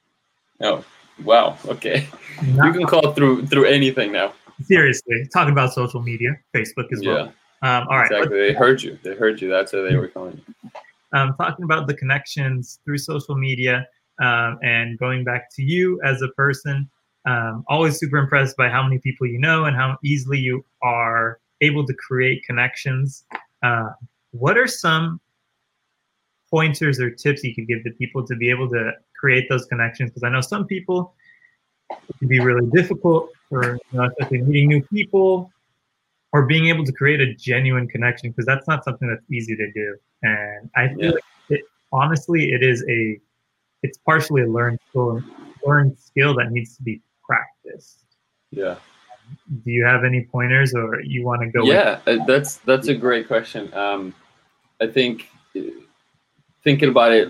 Oh, wow. Okay. You can call through through anything now. seriously, talking about social media, Facebook as well. Yeah, Um, all right, exactly. They heard you. They heard you. That's how they were calling you. um, talking about the connections through social media um, and going back to you as a person. Um, always super impressed by how many people you know and how easily you are able to create connections. Uh, what are some pointers or tips you could give to people to be able to create those connections? Because I know some people it can be really difficult for you know, especially meeting new people or being able to create a genuine connection because that's not something that's easy to do. And I feel Yeah. like it, honestly, it is a it's partially a learned skill, learned skill that needs to be practiced. Yeah. Do you have any pointers, or you want to go? Yeah, uh, that's that's a great question. Um, I think thinking about it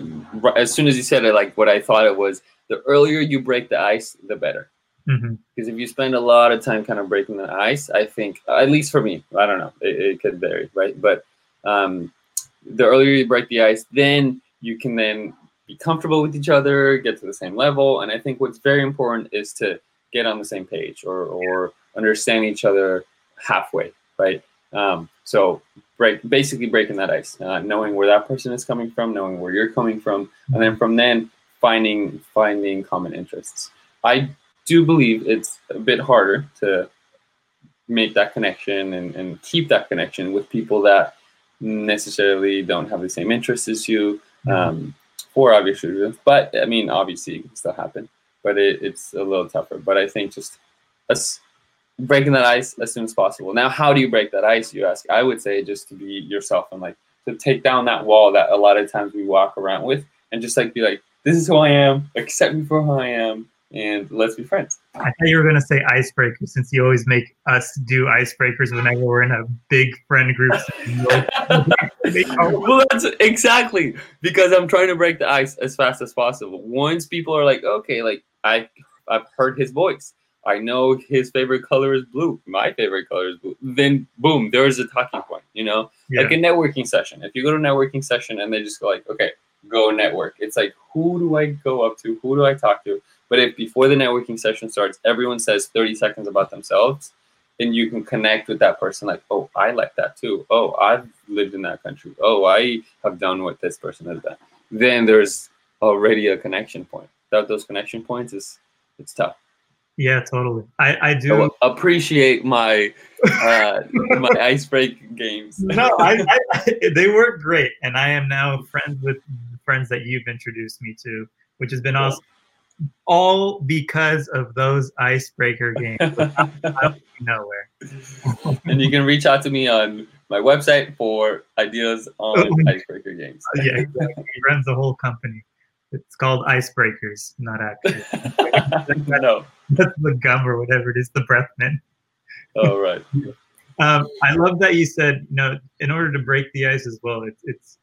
as soon as you said it, like what I thought it was, the earlier you break the ice, the better. Mhm. Because if you spend a lot of time kind of breaking the ice, I think, at least for me, I don't know, it, it could vary, right? But um, the earlier you break the ice, then you can then be comfortable with each other, get to the same level. And I think what's very important is to get on the same page or, or understand each other halfway, right? Um, so break basically breaking that ice, uh, knowing where that person is coming from, knowing where you're coming from, and then from then finding finding common interests. I do believe it's a bit harder to make that connection and, and keep that connection with people that necessarily don't have the same interests as you um, for obvious reasons. But I mean, obviously, it can still happen, but it, it's a little tougher. But I think just us breaking that ice as soon as possible. Now, how do you break that ice? You ask. I would say just to be yourself and like to take down that wall that a lot of times we walk around with, and just like be like, "This is who I am. Accept me for who I am." And let's be friends. I thought you were going to say icebreakers, since you always make us do icebreakers whenever we're in a big friend group. well, that's exactly because I'm trying to break the ice as fast as possible. Once people are like, okay, like I, I've heard his voice. I know his favorite color is blue. My favorite color is blue. Then boom, there's a talking point. You know, Yeah. like a networking session. If you go to a networking session and they just go like, okay, go network. It's like, who do I go up to? Who do I talk to? But if before the networking session starts, everyone says 30 seconds about themselves, then you can connect with that person like, oh, I like that too. Oh, I've lived in that country. Oh, I have done what this person has done. Then there's already a connection point. Without those connection points, is it's tough. yeah, totally. I, I do. So appreciate my uh, <laughs> my ice break games. no, I, <laughs> I, they work great, and I am now friends with friends that you've introduced me to, which has been awesome. All because of those icebreaker <laughs> games. nowhere. and you can reach out to me on my website for ideas on <laughs> icebreaker games. yeah, exactly. He runs the whole company. It's called Icebreakers, not actually. <laughs> no. That's the gum or whatever it is, the breath mint. All right. Um, I love that you said, you know, in order to break the ice as well, it's, it's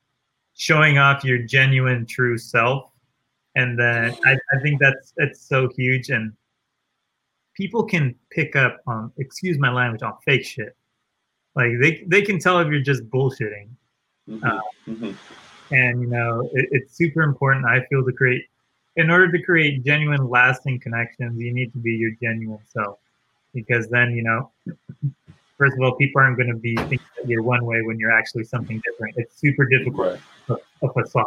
showing off your genuine, true self. And then I, I think that's that's so huge. And people can pick up on, excuse my language, on fake shit. Like they they can tell if you're just bullshitting. Mhm, Uh, mhm. and you know it, it's super important i feel to create in order to create genuine lasting connections you need to be your genuine self because then you know first of all people aren't going to be thinking that you're one way when you're actually something different it's super difficult Right. a facade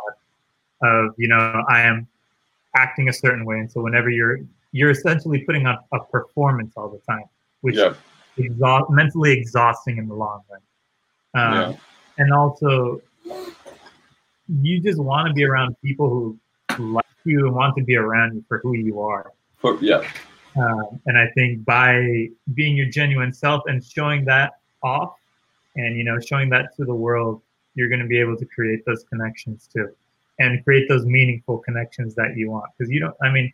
of you know i am acting a certain way and so whenever you're you're essentially putting on a performance all the time which Yeah. is exhaust, mentally exhausting in the long run um, Yeah. and also you just want to be around people who like you and want to be around you for who you are For, yeah. um, and i think by being your genuine self and showing that off and you know showing that to the world you're going to be able to create those connections too and create those meaningful connections that you want. Because you don't i mean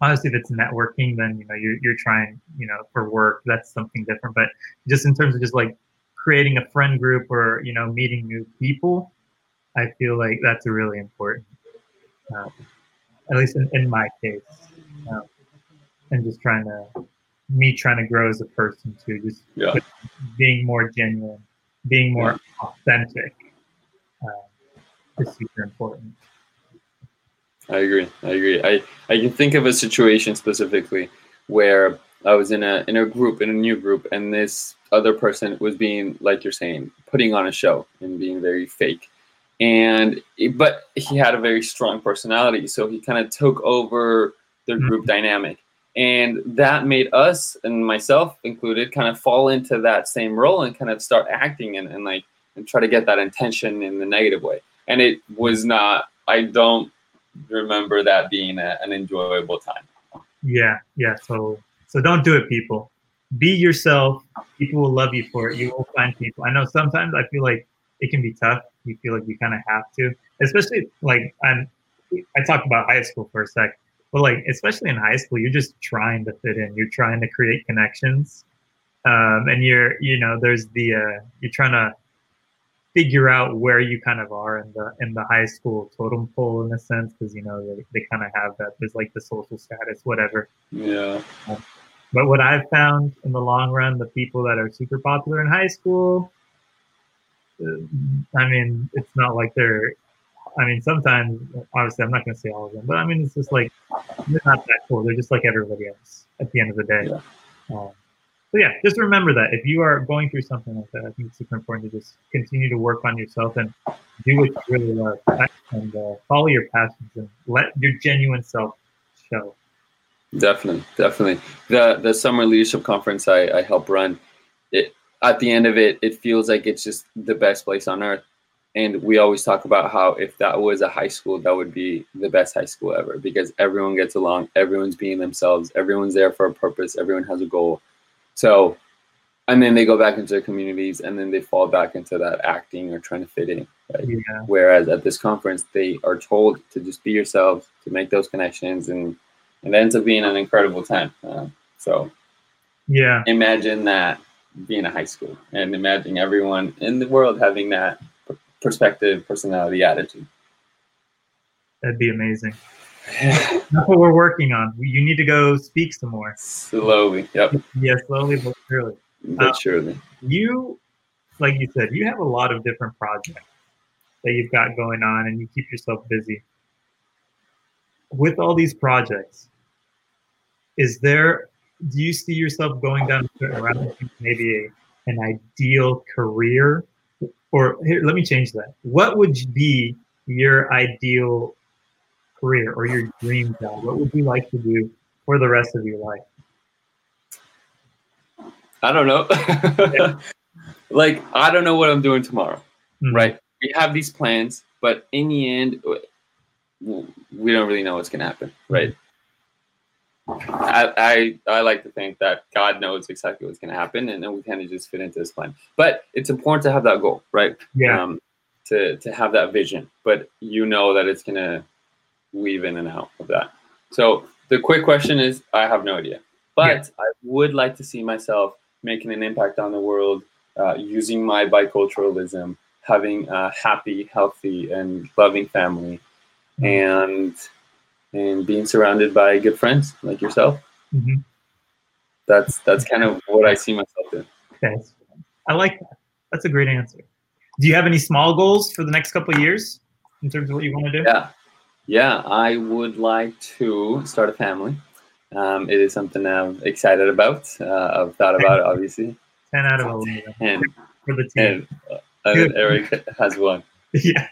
honestly if it's networking then you know you're, you're trying you know for work that's something different. But just in terms of just like creating a friend group or you know meeting new people i feel like that's really important. Um, at least in, in my case um, and just trying to me trying to grow as a person too just Yeah. being more genuine being more authentic. Um, is super important. I agree. I agree. I, I can think of a situation specifically where I was in a in a group in a new group, and this other person was being like you're saying, putting on a show and being very fake, and but he had a very strong personality, so he kind of took over the mm-hmm. group dynamic, and that made us and myself included kind of fall into that same role and kind of start acting and, and like and try to get that intention in the negative way, and it was not. I don't remember that being a, an enjoyable time. Yeah, yeah. So so don't do it, people. Be yourself. People will love you for it. You will find people. I know sometimes I feel like it can be tough. You feel like you kind of have to, especially like I'm. I talked about high school for a sec, but like especially in high school, you're just trying to fit in. You're trying to create connections, um, and you're you know there's the uh, you're trying to figure out where you kind of are in the in the high school totem pole in a sense because you know they, they kind of have that there's like the social status whatever Yeah. but what I've found in the long run, the people that are super popular in high school, uh, I mean, it's not like they're. I mean, sometimes, obviously, I'm not going to say all of them, but I mean, it's just like they're not that cool. They're just like everybody else at the end of the day. Um, so yeah, just remember that if you are going through something like that, I think it's super important to just continue to work on yourself and do what you really love and uh, follow your passions and let your genuine self show. Definitely, definitely. The the summer leadership conference I, I help run, it at the end of it, it feels like it's just the best place on earth. And we always talk about how if that was a high school, that would be the best high school ever because everyone gets along, everyone's being themselves, everyone's there for a purpose, everyone has a goal. So, and then they go back into their communities and then they fall back into that acting or trying to fit in. Right? Yeah. Whereas at this conference, they are told to just be yourselves, to make those connections, and it ends up being an incredible time. Uh, so Yeah. imagine that being a high school, and imagine everyone in the world having that perspective, personality, attitude. That'd be amazing. <sighs> That's what we're working on. You need to go speak some more. Slowly, yep, Yeah, slowly but surely. but Uh, surely. You, like you said, you have a lot of different projects that you've got going on, and you keep yourself busy. With all these projects, is there? Do you see yourself going down a certain route? Maybe a, an ideal career, or here, let me change that. What would be your ideal career or your dream job? What would you like to do for the rest of your life? I don't know. <laughs> like I don't know what I'm doing tomorrow. Mhm. right? We have these plans, but in the end, we don't really know what's gonna happen, right? I, I I like to think that God knows exactly what's gonna happen, and then we kind of just fit into this plan. But it's important to have that goal, right? Yeah. Um, to to have that vision, but you know that it's gonna weave in and out of that. So the quick question is, I have no idea, but Yeah. I would like to see myself making an impact on the world, uh, using my biculturalism, having a happy, healthy, and loving family, and and being surrounded by good friends like yourself. Mhm. That's that's kind of what I see myself in. Okay. I like that. That's a great answer. Do you have any small goals for the next couple of years in terms of what you want to do? Yeah, yeah. I would like to start a family. Um, it is something I'm excited about. Uh, I've thought about it, <laughs> obviously, 10 out of 11 and for the team. and uh, Eric has one. <laughs> yeah.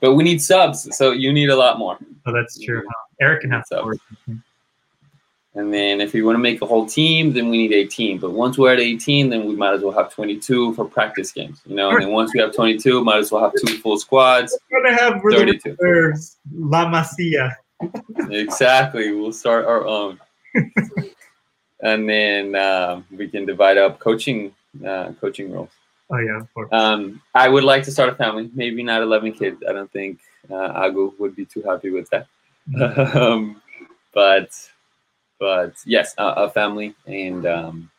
But we need subs, so you need a lot more. Oh, that's true. Eric can have four. And then if we want to make a whole team, then we need 18. But once we're at 18, then we might as well have 22 for practice games. You know, and then once we have 22, might as well have two full squads. We're going to have really 32. reserves. La Masia. Exactly. We'll start our own. <laughs> and then um, we can divide up coaching uh, coaching roles. Oh, yeah, of course. Um, I would like to start a family. Maybe not 11 kids. I don't think uh, Agu would be too happy with that. <laughs> um, but but yes, a, a family, and um,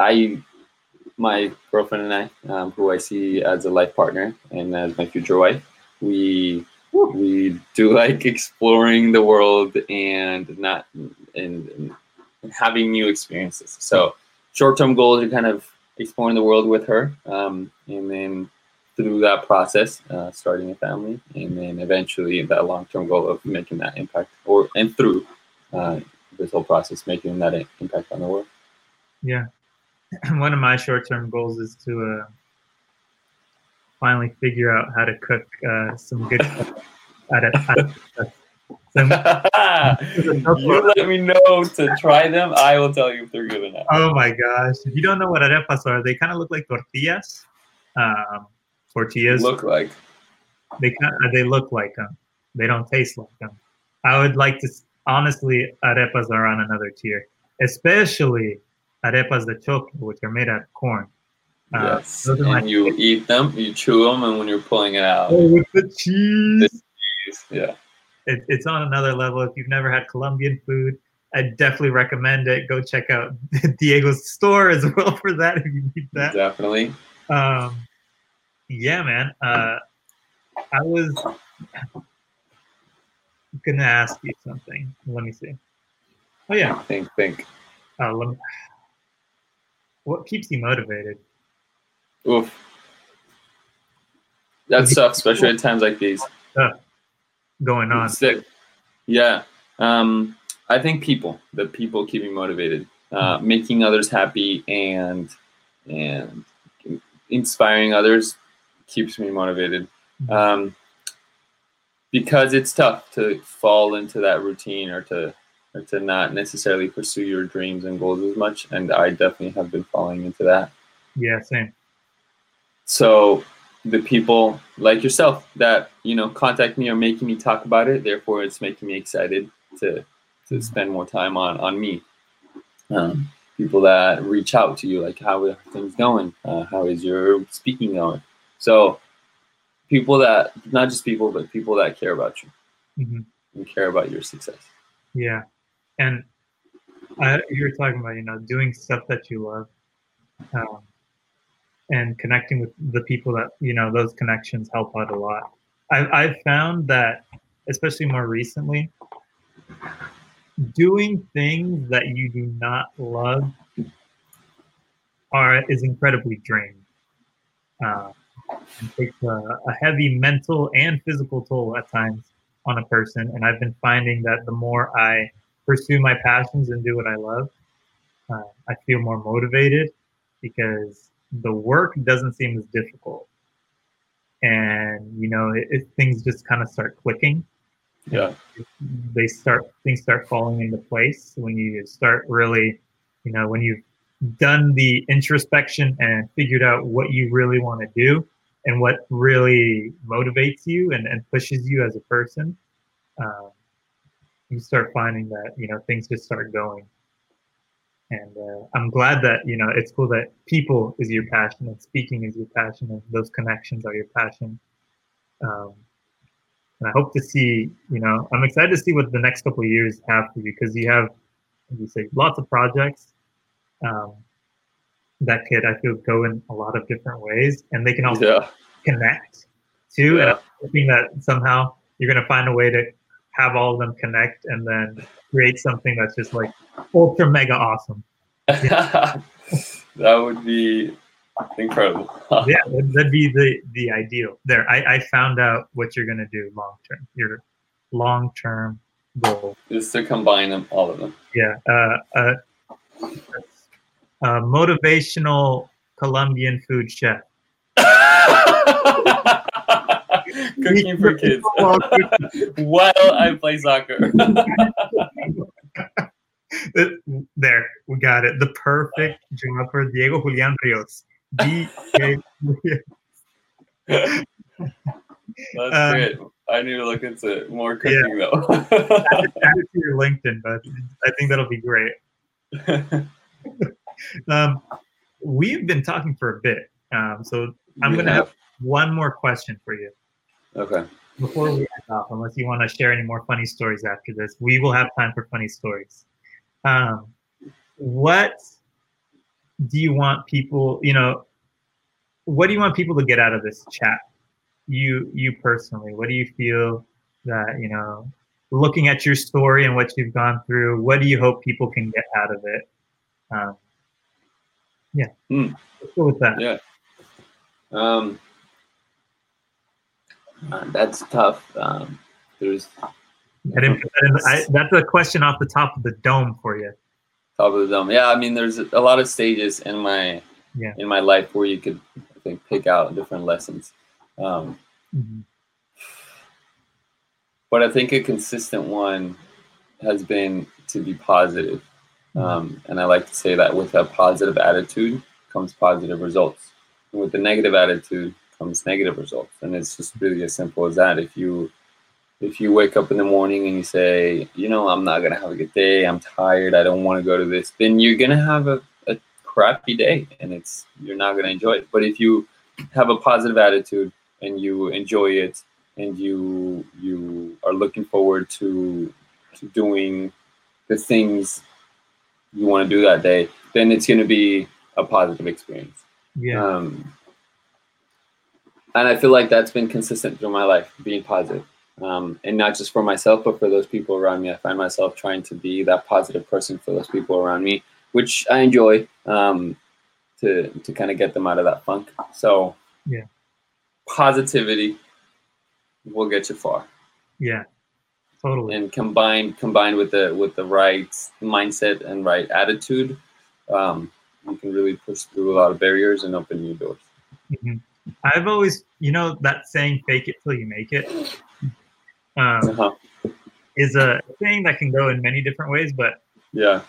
I, my girlfriend and I, um, who I see as a life partner and as my future wife, we we do like exploring the world and not and, and having new experiences. So short-term goals are kind of exploring the world with her, um, and then through that process, uh, starting a family, and then eventually that long-term goal of making that impact, or and through uh, this whole process, making that impact on the world. Yeah. <clears throat> One of my short-term goals is to uh, finally figure out how to cook uh, some good. <laughs> At a, at <laughs> you let me know to try them. I will tell you if they're good enough. oh my gosh! If you don't know what arepas are, they kind of look like tortillas. Um, tortillas. Look like They kind of, they look like them. They don't taste like them. I would like to honestly, arepas are on another tier, especially arepas de choclo, which are made out of corn. Uh, yes, and you eat them, you chew them, and when you're pulling it out, Oh, with the cheese. yeah. It, it's on another level. If you've never had Colombian food, I definitely recommend it. Go check out <laughs> Diego's store as well for that if you need that. Definitely. Um, yeah, man. Uh, I was gonna ask you something. Let me see. Oh yeah. Think, think. Uh, let me, what keeps you motivated? Oof. That's tough, especially at times like these. Going on. Sick. Yeah. Um, I think people, the people keep me motivated, uh, making others happy and and inspiring others keeps me motivated. Um, because it's tough to fall into that routine or to or to not necessarily pursue your dreams and goals as much. And I definitely have been falling into that. Yeah, same. So the people like yourself that you know contact me are making me talk about it. Therefore, it's making me excited to to spend more time on on me. Um, people that reach out to you, like how are things going? Uh, how is your speaking going? So people that not just people, but people that care about you hmm and care about your success. Yeah, and I, you're talking about you know doing stuff that you love, um, and connecting with the people that you know those connections help out a lot. I've I've found that especially more recently, doing things that you do not love are is incredibly draining. Uh, it takes a, a heavy mental and physical toll at times on a person. And I've been finding that the more I pursue my passions and do what I love, uh, I feel more motivated because the work doesn't seem as difficult. And you know, it, it, things just kind of start clicking. Yeah. They start things start falling into place when you start really, you know, when you've done the introspection and figured out what you really want to do, and what really motivates you and, and pushes you as a person, um, you start finding that you know things just start going. And uh, I'm glad that you know it's cool that people is your passion and speaking is your passion and those connections are your passion. Um, and I hope to see you know I'm excited to see what the next couple years have for you because you have you say lots of projects um, that could I feel go in a lot of different ways and they can also Yeah. connect too. And I'm hoping that somehow you're going to find a way to have all of them connect and then create something that's just like ultra mega awesome. <laughs> that would be incredible. <laughs> Yeah, that'd that'd be the the ideal. There, I, I found out what you're going to do long term. Your long term goal. is to combine them, all of them. Yeah, uh, uh, uh, motivational Colombian food chef. <laughs> Cooking for kids <laughs> while I play soccer. <laughs> there, we got it. The perfect job for Diego Julian Rios. That's Um, great. I need to look into more cooking add though. it add it to your LinkedIn, but I think that'll be great. Um, we've been talking for a bit, um, so I'm going to have- have one more question for you Okay. before we end off. Unless you want to share any more funny stories after this, we will have time for funny stories. Um, what do you want people? You know, what do you want people to get out of this chat? You, you personally, what do you feel that you know? Looking at your story and what you've gone through, what do you hope people can get out of it? Um, yeah, Hmm. let's go with that. Yeah. Um, uh, that's tough. Um, there's I didn't put that in. I, that's a question off the top of the dome for you. top of the dome. Yeah, I mean, there's a lot of stages in my Yeah. in my life where you could, I think, pick out different lessons. Um, Mhm. but I think a consistent one has been to be positive. Um, and I like to say that with a positive attitude comes positive results. And with a negative attitude comes negative results. And it's just really as simple as that. If you if you wake up in the morning and you say, you know, I'm not gonna have a good day, I'm tired, I don't want to go to this, then you're gonna have a, a crappy day and it's you're not gonna enjoy it. But if you have a positive attitude and you enjoy it and you you are looking forward to to doing the things you want to do that day, then it's going to be a positive experience. Yeah. Um, and I feel like that's been consistent through my life, being positive. Um, and not just for myself, but for those people around me. I find myself trying to be that positive person for those people around me, which I enjoy um, to, to kind of get them out of that funk. So, Yeah. positivity will get you far yeah. Totally. and combined combined with the with the right mindset and right attitude um, you can really push through a lot of barriers and open new doors Mhm. I've always, you know, that saying "fake it till you make it" um, uh-huh. is a thing that can go in many different ways. But yeah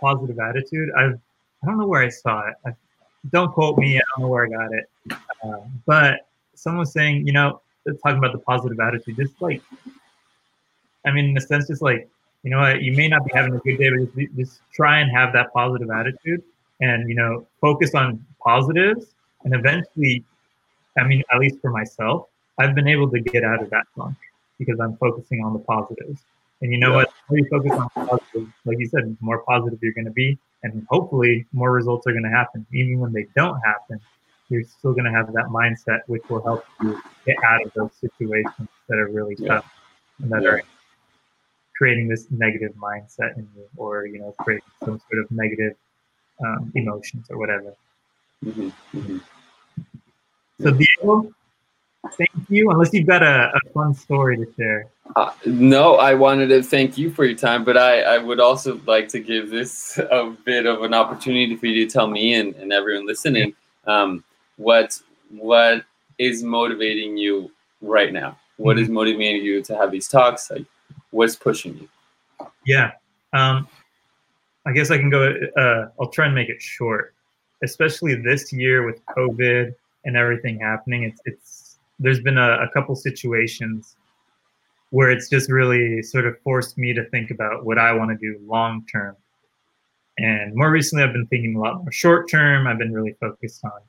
positive attitude, I've I don't know where I saw it. I, don't quote me. I don't know where I got it. Uh, but someone was saying, you know, talking about the positive attitude, just like, I mean, in a sense, just like, you know what, you may not be having a good day, but just, just try and have that positive attitude and, you know, focus on positives. And eventually, I mean, at least for myself, I've been able to get out of that funk because I'm focusing on the positives. And you know Yeah. what? The more you focus on positive, like you said, the more positive you're going to be, and hopefully more results are going to happen. Even when they don't happen, you're still going to have that mindset, which will help you get out of those situations that are really Yeah. tough and that Yeah. are creating this negative mindset in you, or you know, creating some sort of negative um, emotions or whatever. hmm hmm So Diego, thank you. Unless you've got a, a fun story to share. Uh, no i wanted to thank you for your time but I, I would also like to give this <laughs> a bit of an opportunity for you to tell me and, and everyone listening um, what what is motivating you right now What is motivating you to have these talks like what's pushing you Yeah. Um, I guess I can go, uh, I'll try and make it short, especially this year with COVID and everything happening, it's it's there's been a, a couple situations where it's just really sort of forced me to think about what I want to do long term. And more recently, I've been thinking a lot more short term. I've been really focused on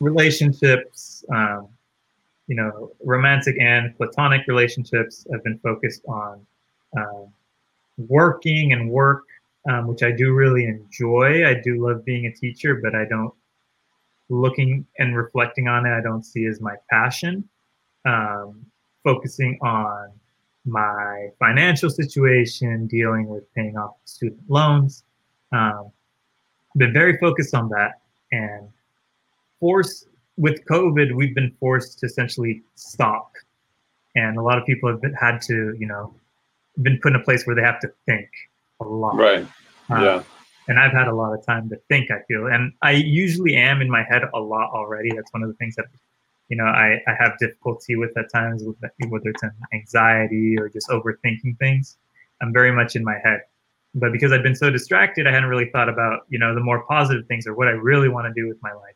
relationships, um, you know, romantic and platonic relationships. I've been focused on um, working and work, um, which I do really enjoy. I do love being a teacher, but I don't, looking and reflecting on it, I don't see as my passion. Um, focusing on my financial situation, dealing with paying off student loans. Um, been very focused on that and forced with COVID, we've been forced to essentially stop. And a lot of people have been, had to, you know, been put in a place where they have to think a lot. Right. Um, yeah. And I've had a lot of time to think, I feel. And I usually am in my head a lot already. That's one of the things that you know I, I have difficulty with at times with whether it's an anxiety or just overthinking things i'm very much in my head but because i've been so distracted i hadn't really thought about you know the more positive things or what i really want to do with my life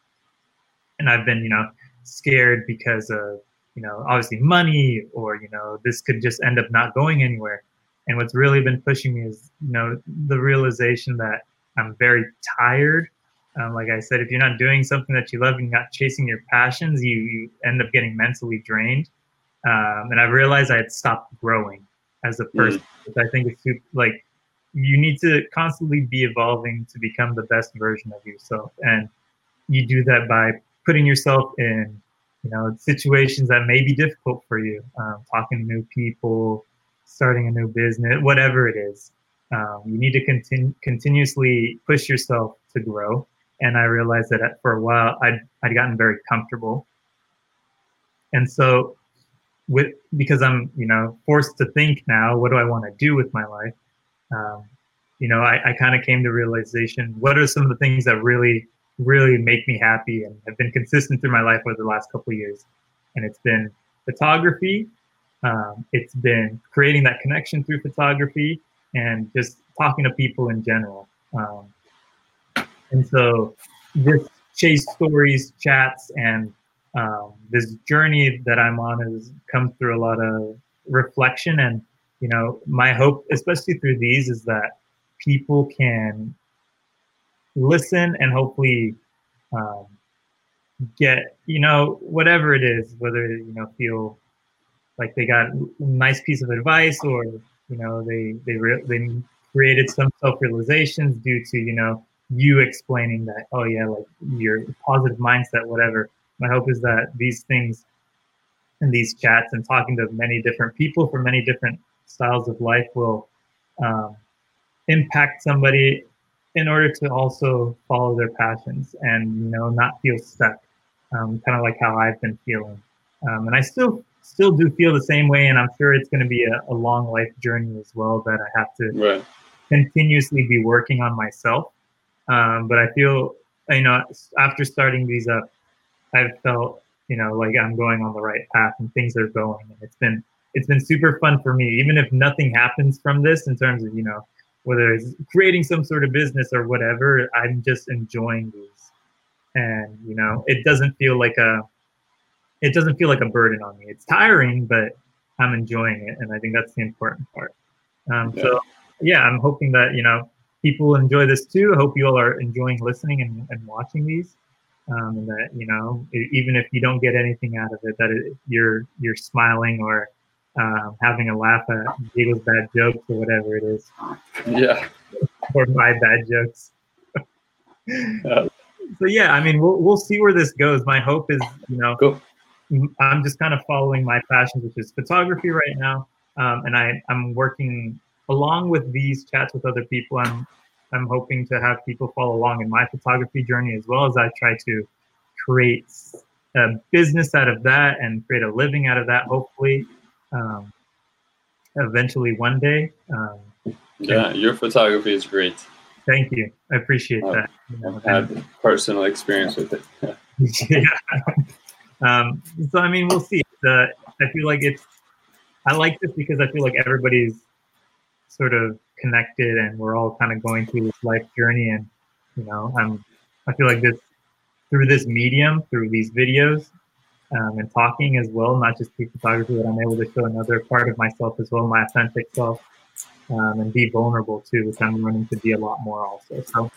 and i've been you know scared because of you know obviously money or you know this could just end up not going anywhere and what's really been pushing me is you know the realization that i'm very tired um, like I said, if you're not doing something that you love and not chasing your passions, you, you end up getting mentally drained. Um, and I realized I had stopped growing as a person, mm. I think super, like you need to constantly be evolving to become the best version of yourself. And you do that by putting yourself in, you know, situations that may be difficult for you, um, talking to new people, starting a new business, whatever it is. Um, you need to continue continuously push yourself to grow and I realized that for a while I'd I'd gotten very comfortable, and so with because I'm you know forced to think now, what do I want to do with my life? Um, you know, I, I kind of came to realization what are some of the things that really really make me happy and have been consistent through my life over the last couple years, and it's been photography. Um, it's been creating that connection through photography and just talking to people in general. Um, and so this chase stories, chats, and um, this journey that I'm on has come through a lot of reflection. And, you know, my hope, especially through these, is that people can listen and hopefully um, get, you know, whatever it is, whether, you know, feel like they got a nice piece of advice or, you know, they, they, re- they created some self-realizations due to, you know, you explaining that, oh yeah, like your positive mindset, whatever. My hope is that these things and these chats and talking to many different people from many different styles of life will um, impact somebody in order to also follow their passions and you know not feel stuck um, kind of like how i've been feeling um, and i still still do feel the same way and i'm sure it's going to be a, a, long life journey as well that i have to right. continuously be working on myself um, but I feel, you know, after starting these up, I've felt, you know, like I'm going on the right path and things are going. And it's been, it's been super fun for me, even if nothing happens from this in terms of, you know, whether it's creating some sort of business or whatever, I'm just enjoying these. And, you know, it doesn't feel like a, it doesn't feel like a burden on me. It's tiring, but I'm enjoying it. And I think that's the important part. Um, yeah. So, yeah, I'm hoping that, you know, people enjoy this too. I hope you all are enjoying listening and, and watching these. Um, and that you know, even if you don't get anything out of it, that it, you're you're smiling or um, having a laugh at Diego's bad jokes or whatever it is. Yeah. <laughs> or my bad jokes. uh, so yeah, I mean, we'll we'll see where this goes. My hope is, you know, cool. I'm just kind of following my passions, which is photography right now, um, and I I'm working along with these chats with other people, I'm I'm hoping to have people follow along in my photography journey as well as I try to create a business out of that and create a living out of that. Hopefully, um, eventually one day. Um, yeah, your photography is great. Thank you. I appreciate uh, that. I've had personal experience with it. <laughs> <laughs> yeah. Um, so I mean, we'll see. Uh, I feel like it's. I like this because I feel like everybody's sort of connected and we're all kind of going through this life journey and you know i'm i feel like this through this medium, through these videos, um, and talking as well, not just through photography, but I'm able to show another part of myself as well, my authentic self, um, and be vulnerable too, which I'm learning to be a lot more also. So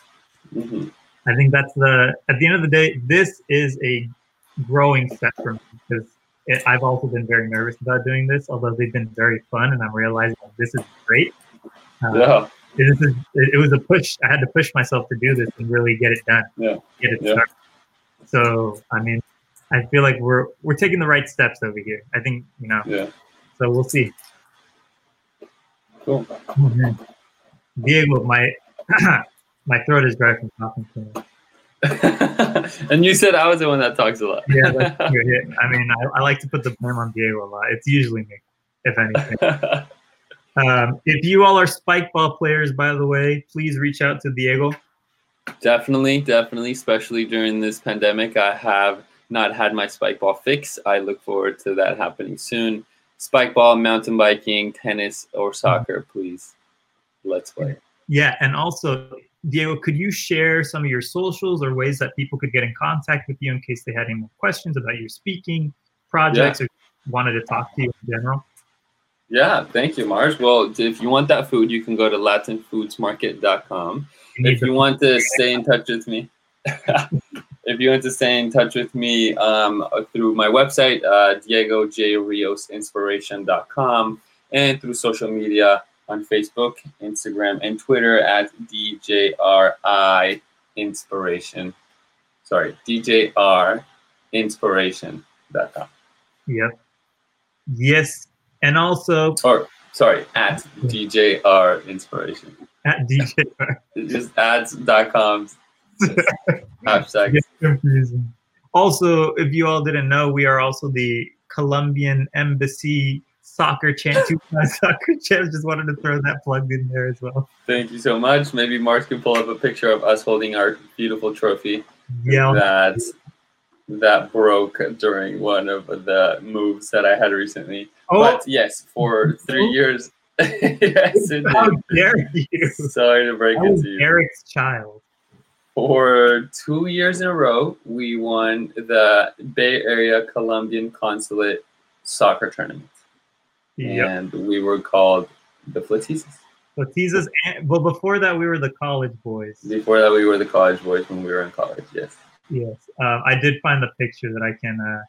hmm I think that's the at the end of the day, this is a growing step for me because it, I've also been very nervous about doing this, although they've been very fun, and I'm realizing that this is great. Uh, Yeah. This is it, it was a push. I had to push myself to do this and really get it done. Yeah. Get it Yeah. started. So I mean, I feel like we're we're taking the right steps over here. I think you know. Yeah. So we'll see. Cool. Mhm. Diego, my <clears throat> my throat is dry from talking to him. <laughs> and you said I was the one that talks a lot. Yeah, that's <laughs> true. Yeah. I mean, I, I like to put the blame on Diego a lot. It's usually me, if anything. <laughs> Um, if you all are spike ball players, by the way, please reach out to Diego. definitely, definitely, especially during this pandemic. I have not had my spike ball fix. I look forward to that happening soon. Spike ball, mountain biking, tennis, or soccer, please. Let's play. Yeah, and also, Diego, could you share some of your socials or ways that people could get in contact with you in case they had any more questions about your speaking projects or wanted to talk to you in general? Yeah, thank you, Mars. Well, if you want that food, you can go to latinfoodsmarket.com. if you want to stay in touch with me, <laughs> if you want to stay in touch with me um, through my website, uh, diegojriosinspiration.com, and through social media on Facebook, Instagram, and Twitter at DJRI Inspiration. Sorry, DJR Inspiration.com. Yep. Yes, and also Or, sorry, at DJR Inspiration. at DJ. Just ads.com. Hashtag. <laughs> Confusing. Also, if you all didn't know, we are also the Colombian Embassy soccer champ, two-time <laughs> soccer champs. Just wanted to throw that plug in there as well. Thank you so much. Maybe Mark can pull up a picture of us holding our beautiful trophy Yeah, that that broke during one of the moves that I had recently. Oh, But yes, for three oh. years. <laughs> yes, how dare you? Sorry to break That it to you. Eric's child. For two years in a row, we won the Bay Area Colombian Consulate soccer tournament. Yep. And we were called the Flatizas. Batista's, and- but before that, we were the college boys. Before that, we were the college boys when we were in college. Yes. Yes, um, I did find the picture that I can. Uh,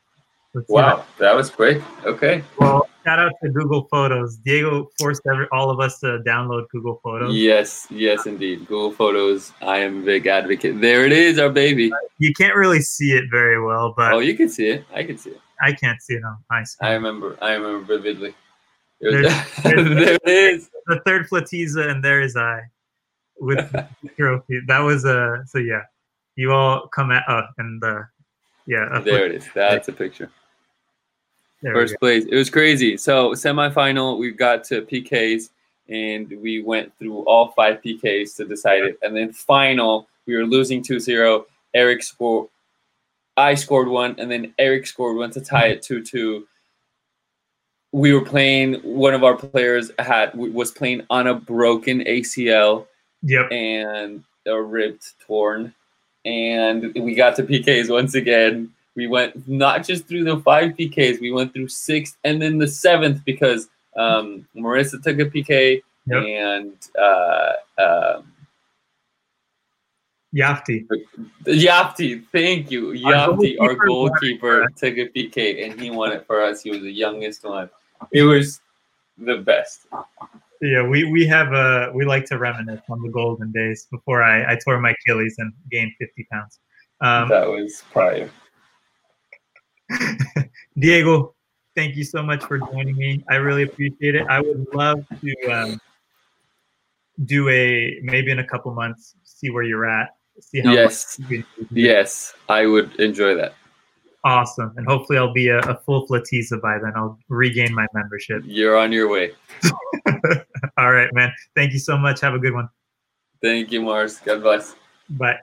let's see if Wow, that was quick. Okay. Well, shout out to Google Photos. Diego forced every, all of us to download Google Photos. Yes, yes, indeed. Google Photos. I am a big advocate. There it is, our baby. You can't really see it very well, but Oh, you can see it. I can see it. I can't see it on my screen. I remember. I remember vividly. It was- There's- <laughs> there it is. the third Flatiza, and there is I with <laughs> trophy. That was uh, so yeah. You all come at uh, and uh, yeah. a There it is. That's a picture. There First place. It was crazy. So semifinal, we got to PKs, and we went through all five PKs to decide it. And then final, we were losing 2-0. Eric scored. I scored one, and then Eric scored one to tie it 2-2. We were playing. One of our players had was playing on a broken ACL. Yep. and a ripped torn. And we got to PKs once again. We went not just through the five PKs, we went through six and then the seventh because um, Marissa took a PK Yep. and uh, um Yafti. Yapti, thank you. Our Yapti, our goalkeeper for goalkeeper, took a PK and he won it for us. He was the youngest one. It was the best. Yeah, we we have a we like to reminisce on the golden days before I I tore my Achilles and gained fifty pounds. Um, that was prior. <laughs> Diego, thank you so much for joining me. I really appreciate it. I would love to um, do a maybe in a couple months, see where you're at, see how Yes. much you can do. Yes, I would enjoy that. awesome, and hopefully I'll be a, a full Flatiza by then. I'll regain my membership. You're on your way. <laughs> All right, man. Thank you so much. Have a good one. Thank you, Mars. God bless. Bye.